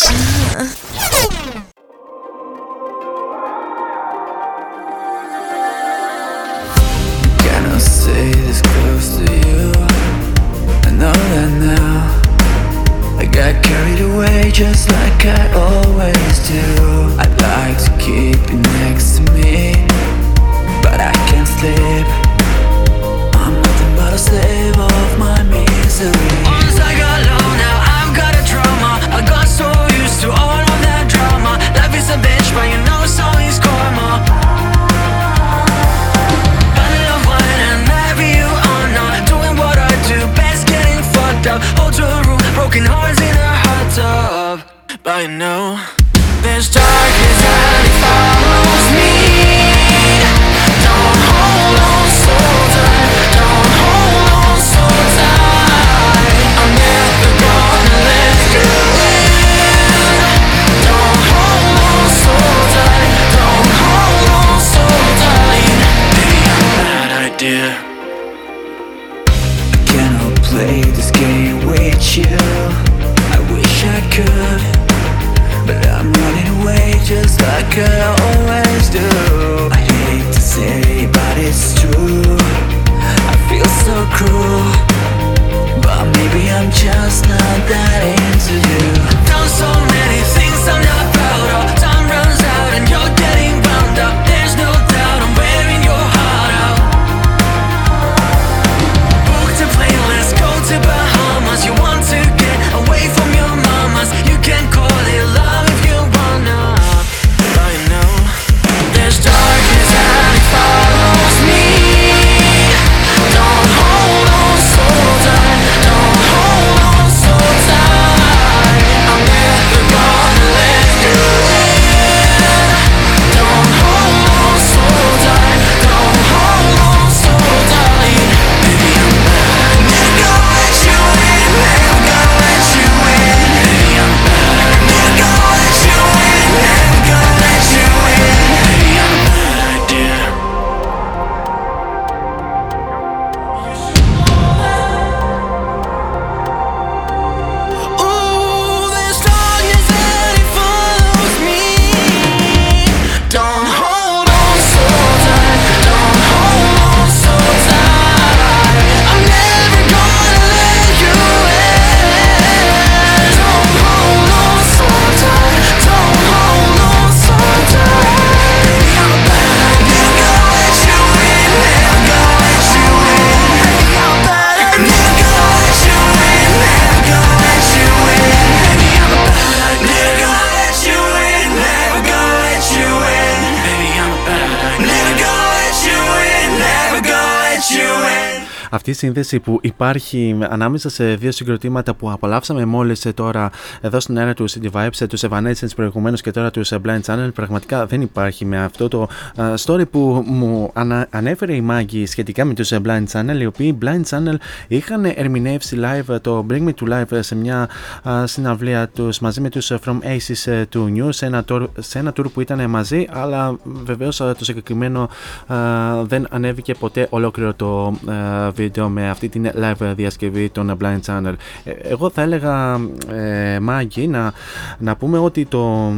Σύνδεση που υπάρχει ανάμεσα σε δύο συγκροτήματα που απολαύσαμε μόλις τώρα εδώ στην αέρα του City Vibes, τους Evanescence προηγουμένως και τώρα τους Blind Channel, πραγματικά δεν υπάρχει με αυτό το ε, story που μου ανα- ανέφερε η Μάγκη σχετικά με τους Blind Channel, οι οποίοι Blind Channel είχαν ερμηνεύσει live το Bring Me to Life σε μια α, συναυλία τους μαζί με τους From Aces to New σε ένα, tour, σε ένα tour που ήταν μαζί, αλλά βεβαίως το συγκεκριμένο α, δεν ανέβηκε ποτέ ολόκληρο το α, βίντεο με αυτή την live διασκευή των Blind Channel. Ε, Εγώ θα έλεγα, ε, Μάγκη, να, να πούμε ότι, το,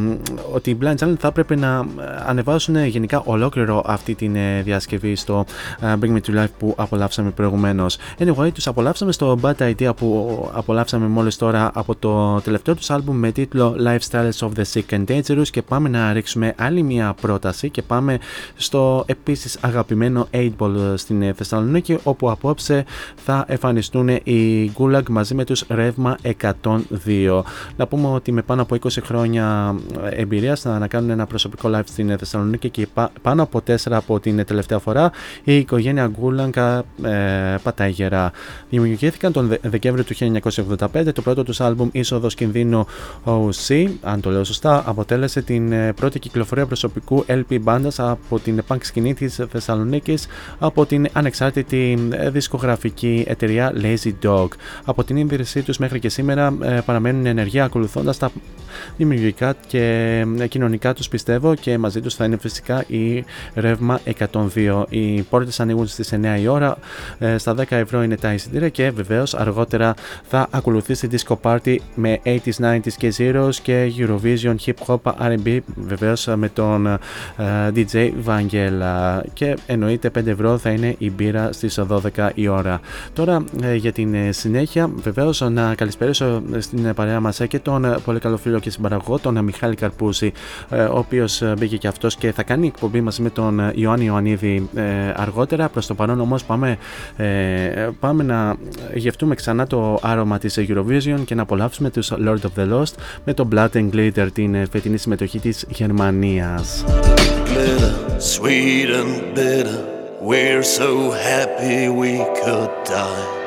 ότι οι Blind Channel θα έπρεπε να ανεβάσουν γενικά ολόκληρο αυτή την ε, διασκευή στο ε, Bring Me to Life που απολαύσαμε προηγουμένως. Anyway, τους απολαύσαμε στο Bad Idea που απολαύσαμε μόλις τώρα από το τελευταίο τους άλμπουμ με τίτλο Lifestyles of the Sick and Dangerous και πάμε να ρίξουμε άλλη μια πρόταση και πάμε στο επίσης αγαπημένο 8-Ball στην ε, Θεσσαλονίκη όπου απόψε θα εμφανιστούν οι Gulag μαζί με τους Revma 102. Να πούμε ότι με πάνω από 20 χρόνια εμπειρίας θα να κάνουν ένα προσωπικό live στην Θεσσαλονίκη και πα- πάνω από 4 από την τελευταία φορά η οικογένεια Gulag ε, πατάει γερά. Δημιουργήθηκαν τον Δε- Δεκέμβριο του 1985. Το πρώτο τους άλμπουμ Είσοδος Κινδύνου OC, αν το λέω σωστά, αποτέλεσε την ε, πρώτη κυκλοφορία προσωπικού LP μπάντας από την punk σκηνή της Θεσσαλονίκης από την ανεξάρτητη ε, δισκογραφική εταιρεία Lazy Dog. Από την ίδρυσή τους μέχρι και σήμερα ε, παραμένουν ενεργεία ακολουθώντας τα δημιουργικά και ε, κοινωνικά τους πιστεύω και μαζί τους θα είναι φυσικά η Ρεύμα 102. Οι πόρτες ανοίγουν στις 9 η ώρα, ε, στα 10 ευρώ είναι τα εισιτήρια και βεβαίως αργότερα θα ακολουθήσει Disco Party με 80s, 90s και Zeros και Eurovision Hip Hop R&B βεβαίως με τον ε, DJ Vangela και εννοείται 5 ευρώ θα είναι η μπύρα στις 12 η ώρα. Τώρα ε, για την ε, συνέχεια βεβαίως να καλησπέρισω στην παρέα μας ε, και τον ε, πολύ καλό φίλο και συμπαραγωγό τον ε, Μιχάλη Καρπούση ε, ο οποίος ε, μπήκε και αυτός και θα κάνει εκπομπή μαζί με τον ε, Ιωάννη Ιωαννίδη ε, αργότερα. Προς το παρόν όμως πάμε, ε, πάμε να γευτούμε ξανά το άρωμα της Eurovision και να απολαύσουμε τους Lord of the Lost με το Blood and Glitter την ε, φετινή συμμετοχή της Γερμανίας. Glitter, sweet and bitter. We're so happy we could die.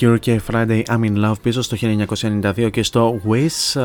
Cure και Friday I'm in Love πίσω στο 1992 και στο Wish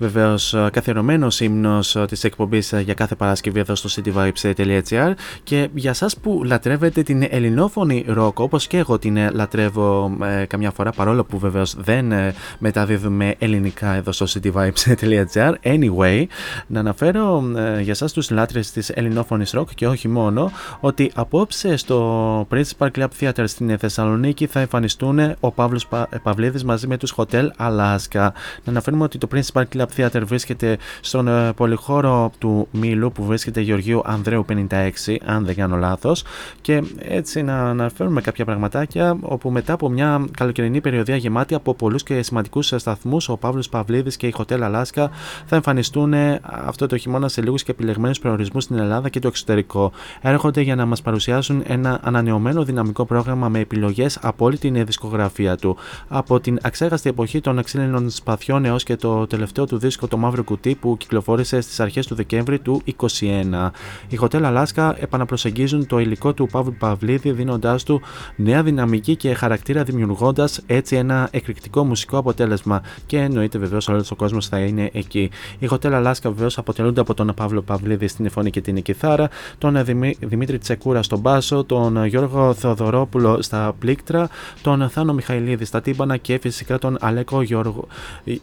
βεβαίως ε, καθιερωμένος ύμνος ε, της εκπομπής ε, για κάθε Παρασκευή εδώ στο cityvibes.gr και για εσά που λατρεύετε την ελληνόφωνη ροκ, όπως και εγώ την λατρεύω ε, καμιά φορά, παρόλο που βεβαίως δεν ε, μεταδίδουμε ελληνικά εδώ στο cityvibes.gr. Anyway, να αναφέρω ε, για εσά τους λάτρες της ελληνόφωνης ροκ και όχι μόνο, ότι απόψε στο Principal Club Theater στην Θεσσαλονίκη θα εμφανιστούν ο Παύλος Παυλίδης μαζί με τους Hotel Alaska. Να αναφέρουμε ότι το Prince Park Club Theater βρίσκεται στον ε, πολυχώρο του Μήλου που βρίσκεται Γεωργίου Ανδρέου 56, αν δεν κάνω λάθος. Και έτσι να αναφέρουμε κάποια πραγματάκια όπου μετά από μια καλοκαιρινή περιοδία γεμάτη από πολλούς και σημαντικούς σταθμούς ο Παύλος Παυλίδης και η Hotel Alaska θα εμφανιστούν ε, αυτό το χειμώνα σε λίγους και επιλεγμένους προορισμούς στην Ελλάδα και το εξωτερικό. Έρχονται για να μας παρουσιάσουν ένα ανανεωμένο δυναμικό πρόγραμμα με επιλογές από όλη την δισκογραφία του. Από την αξέχαστη εποχή των ξύλινων σπαθιών έως και το τελευταίο του δίσκο το Μαύρο Κουτί που κυκλοφόρησε στις αρχές του Δεκέμβρη του 2021. Οι Hotel Alaska επαναπροσεγγίζουν το υλικό του Παύλου Παυλίδη δίνοντάς του νέα δυναμική και χαρακτήρα δημιουργώντας έτσι ένα εκρηκτικό μουσικό αποτέλεσμα και εννοείται βεβαίως όλος ο κόσμος θα είναι εκεί. Οι Hotel Alaska βεβαίως αποτελούνται από τον Παύλο Παυλίδη στην φωνή και την κιθάρα, τον Δημή- Δημήτρη Τσεκούρα στον μπάσο, τον Γιώργο Θεοδωρόπουλο στα πλήκτρα, τον Θάνο Μιχαηλίδη στα τύμπανα και φυσικά τον Αλέκο Γεωργ...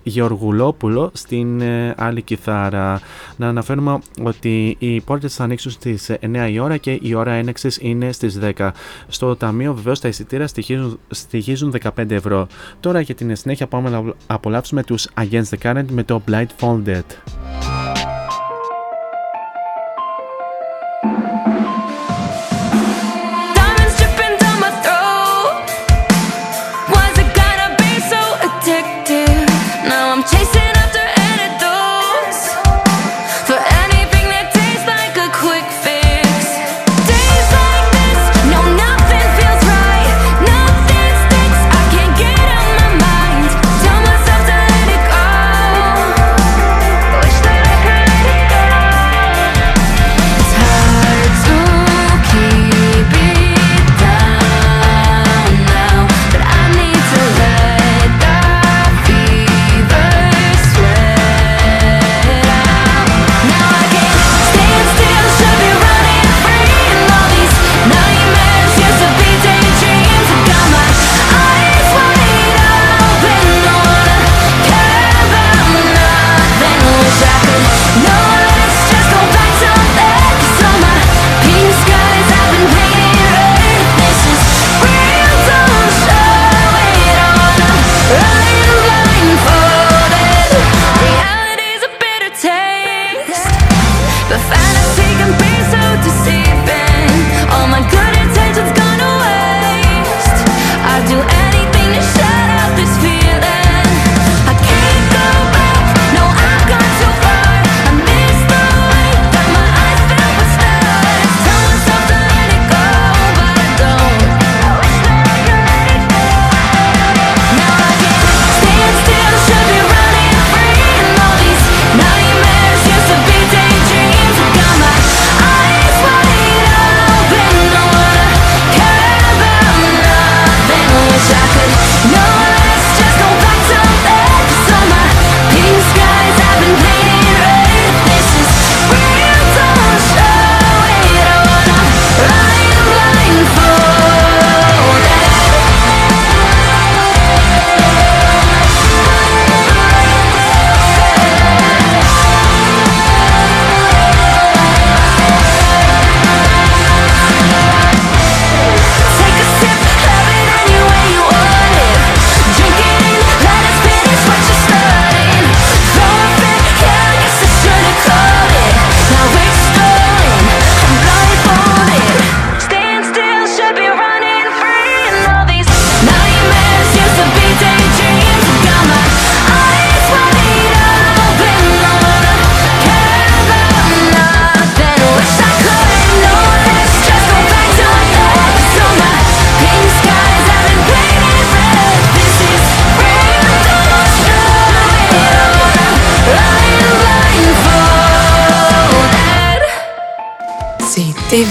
Γεωργουλόπουλο στην ε, άλλη κιθάρα. Να αναφέρουμε ότι οι πόρτες θα ανοίξουν στις 9 η ώρα και η ώρα ένεξης είναι στις 10. Στο ταμείο βεβαίως τα εισιτήρια στοιχίζουν, στοιχίζουν 15 ευρώ. Τώρα για την συνέχεια πάμε να απολαύσουμε τους Against the Current με το Blindfolded. Diamonds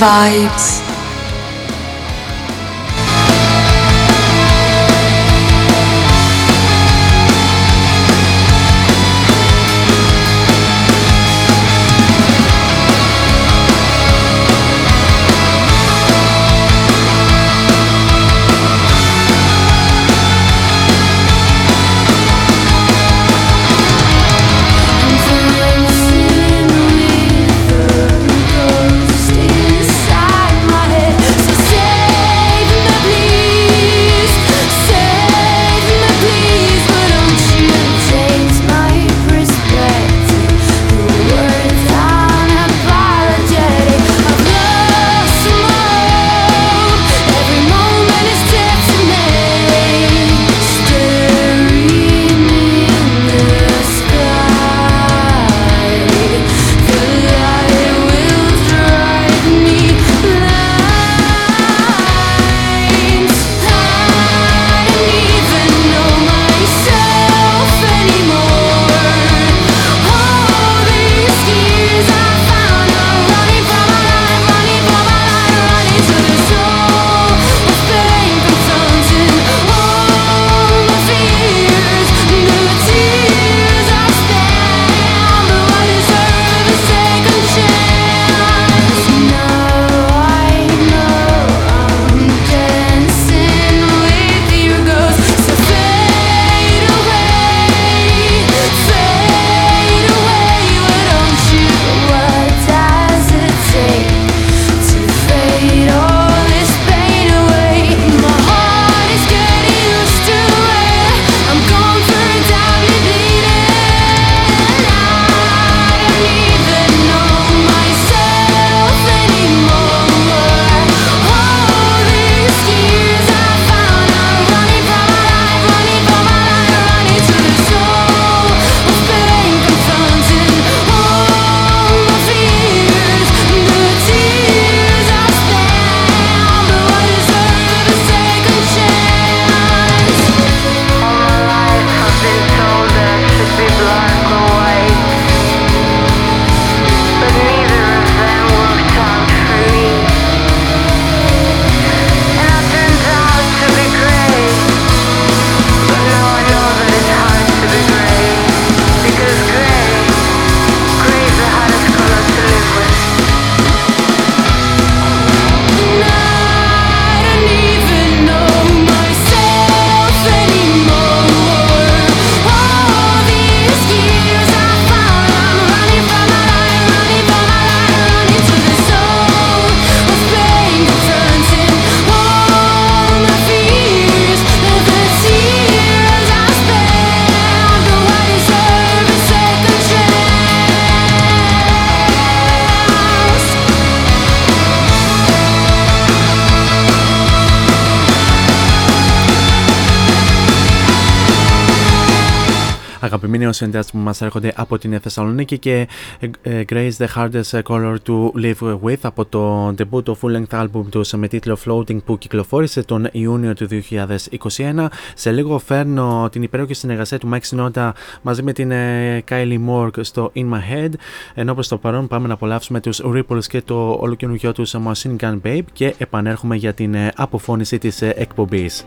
Vibes. που μας έρχονται από την Θεσσαλονίκη και ε, Grace the Hardest Color to Live With από το debut of full length album τους με τίτλο Floating που κυκλοφόρησε τον Ιούνιο του 2021. Σε λίγο φέρνω την υπέροχη συνεργασία του Mike Sinoda μαζί με την ε, Kylie Morg στο In My Head ενώ προς το παρόν πάμε να απολαύσουμε τους Ripples και το όλο ολοκαινούργιο τους Machine Gun Babe και επανέρχομαι για την ε, αποφώνηση της εκπομπής.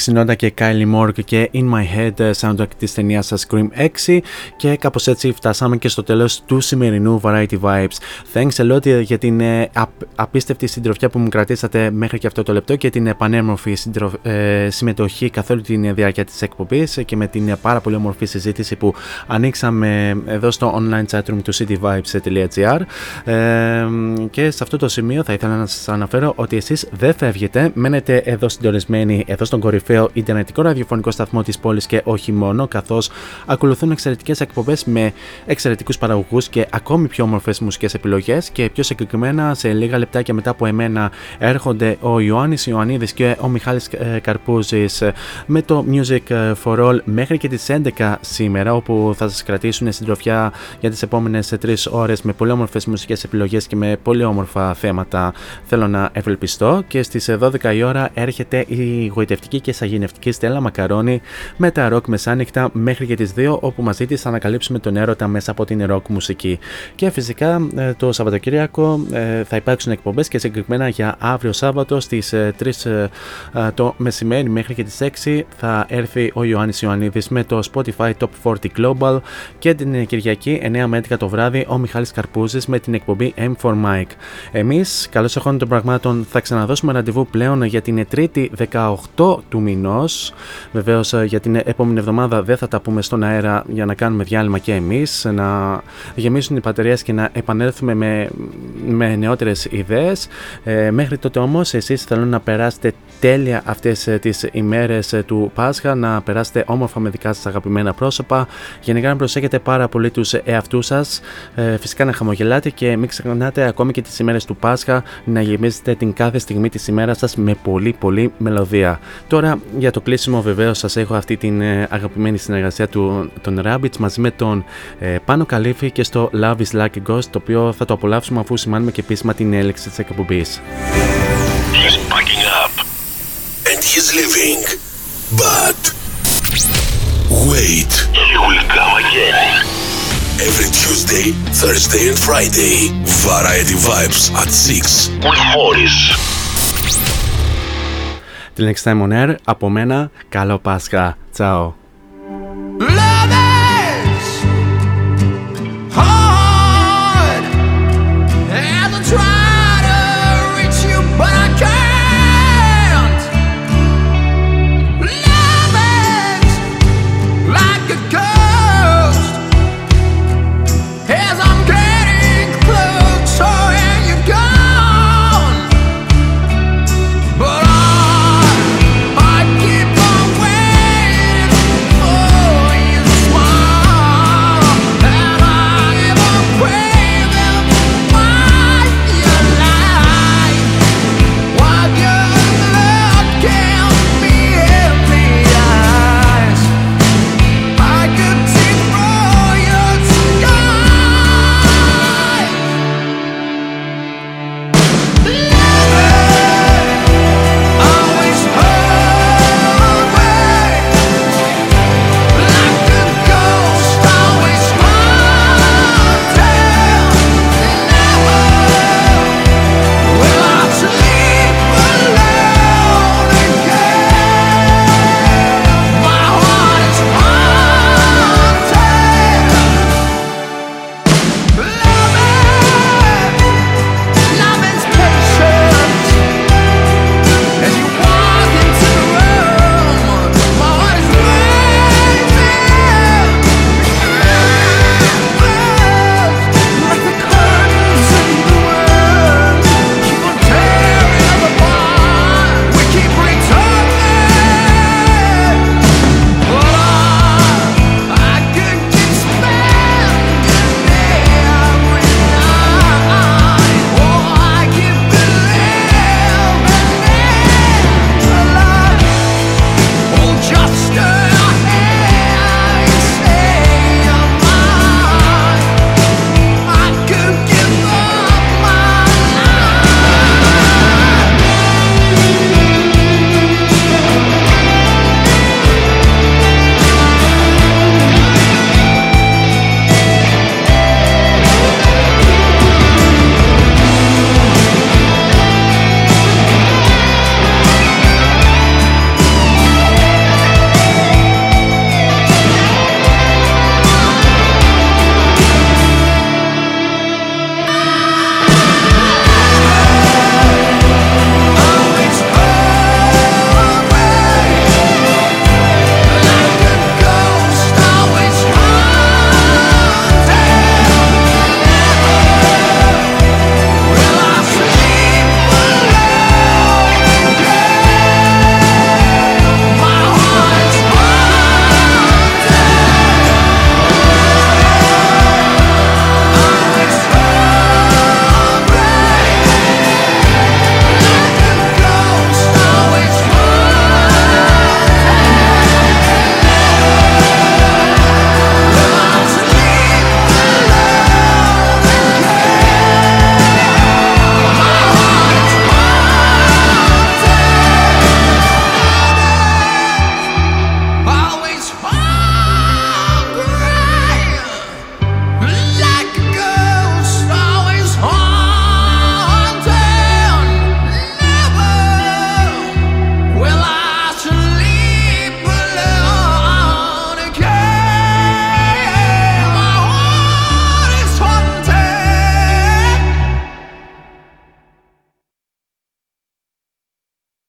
Mike Shinoda και Kylie Moore και In My Head ε, soundtrack της ταινίας Scream 6 και κάπως έτσι φτάσαμε και στο τέλος του σημερινού Variety Vibes. Thanks a lot για την ε, απίστευτη συντροφιά που μου κρατήσατε μέχρι και αυτό το λεπτό και την πανέμορφη ε, συμμετοχή καθ' όλη τη διάρκεια της εκπομπής και με την πάρα πολύ όμορφη συζήτηση που ανοίξαμε εδώ στο online chatroom του cityvibes.gr ε, και σε αυτό το σημείο θα ήθελα να σας αναφέρω ότι εσείς δεν φεύγετε, μένετε εδώ συντονισμένοι εδώ στον κορυφαίο Ιντερνετικό ραδιοφωνικό σταθμό της πόλης και όχι μόνο, καθώς ακολουθούν εξαιρετικές εκπομπές με εξαιρετικούς παραγωγούς και ακόμη πιο όμορφες μουσικές επιλογές. Και πιο συγκεκριμένα, σε λίγα λεπτάκια μετά από εμένα, έρχονται ο Ιωάννης Ιωαννίδης και ο Μιχάλης ε, Καρπούζης με το Music for All μέχρι και τις 11 σήμερα, όπου θα σας κρατήσουν συντροφιά για τις επόμενες 3 ώρες με πολύ όμορφες μουσικές επιλογές και με πολύ όμορφα θέματα. Θέλω να ευελπιστώ. Και στις 12 η ώρα έρχεται η γοητευτική και σαγηνευτική Στέλλα Μακαρόνη με τα ροκ μεσάνυχτα μέχρι και τις 2, όπου μαζί της θα ανακαλύψουμε τον έρωτα μέσα από την ροκ μουσική. Και φυσικά ε, το Σαββατοκύριακο ε, θα υπάρξουν εκπομπές και συγκεκριμένα για αύριο Σάββατο στις 3 ε, το μεσημέρι μέχρι και τις 6 θα έρθει ο Ιωάννης Ιωαννίδης με το Spotify Top 40 Global και την Κυριακή 9 με 11 το βράδυ ο Μιχάλης Καρπούζης με την εκπομπή M4 Mike. Εμείς, καλώς εχόντων των πραγμάτων, θα ξαναδώσουμε ραντεβού πλέον για την 3η 18 του μηνός. Βεβαίως ε, για την επόμενη εβδομάδα δεν θα τα πούμε στον αέρα για να κάνουμε διάλειμμα και εμείς, να γεμίσουν οι πατερίες και να επανέλθουμε με, με νεότερες ιδέες. Ε, μέχρι τότε όμως, εσείς θέλω να περάσετε τέλεια αυτές ε, τις ημέρες ε, του Πάσχα, να περάσετε όμορφα με δικά σας αγαπημένα πρόσωπα. Γενικά να προσέχετε πάρα πολύ τους εαυτούς σας. Ε, φυσικά να χαμογελάτε και μην ξεχνάτε ακόμη και τις ημέρες του Πάσχα να γεμίζετε την κάθε στιγμή της ημέρας σας με πολύ πολύ μελωδία. Τώρα για το κλείσιμο βεβαίως σας έχω αυτή την ε, αγαπημένη συνεργασία του, των Rabbits μαζί με τον ε, Πάνο Καλύφη και στο Love is Like a Ghost το οποίο θα το απολαύσουμε αφού σημάνουμε και επίσημα την έλεξη της εκπομπής. He's packing up and he's leaving. But wait, he will come again. Every Tuesday, Thursday and Friday, Variety Vibes at 6 with Morris. Till next time on air, από μένα, καλό Πάσχα. Τσαο.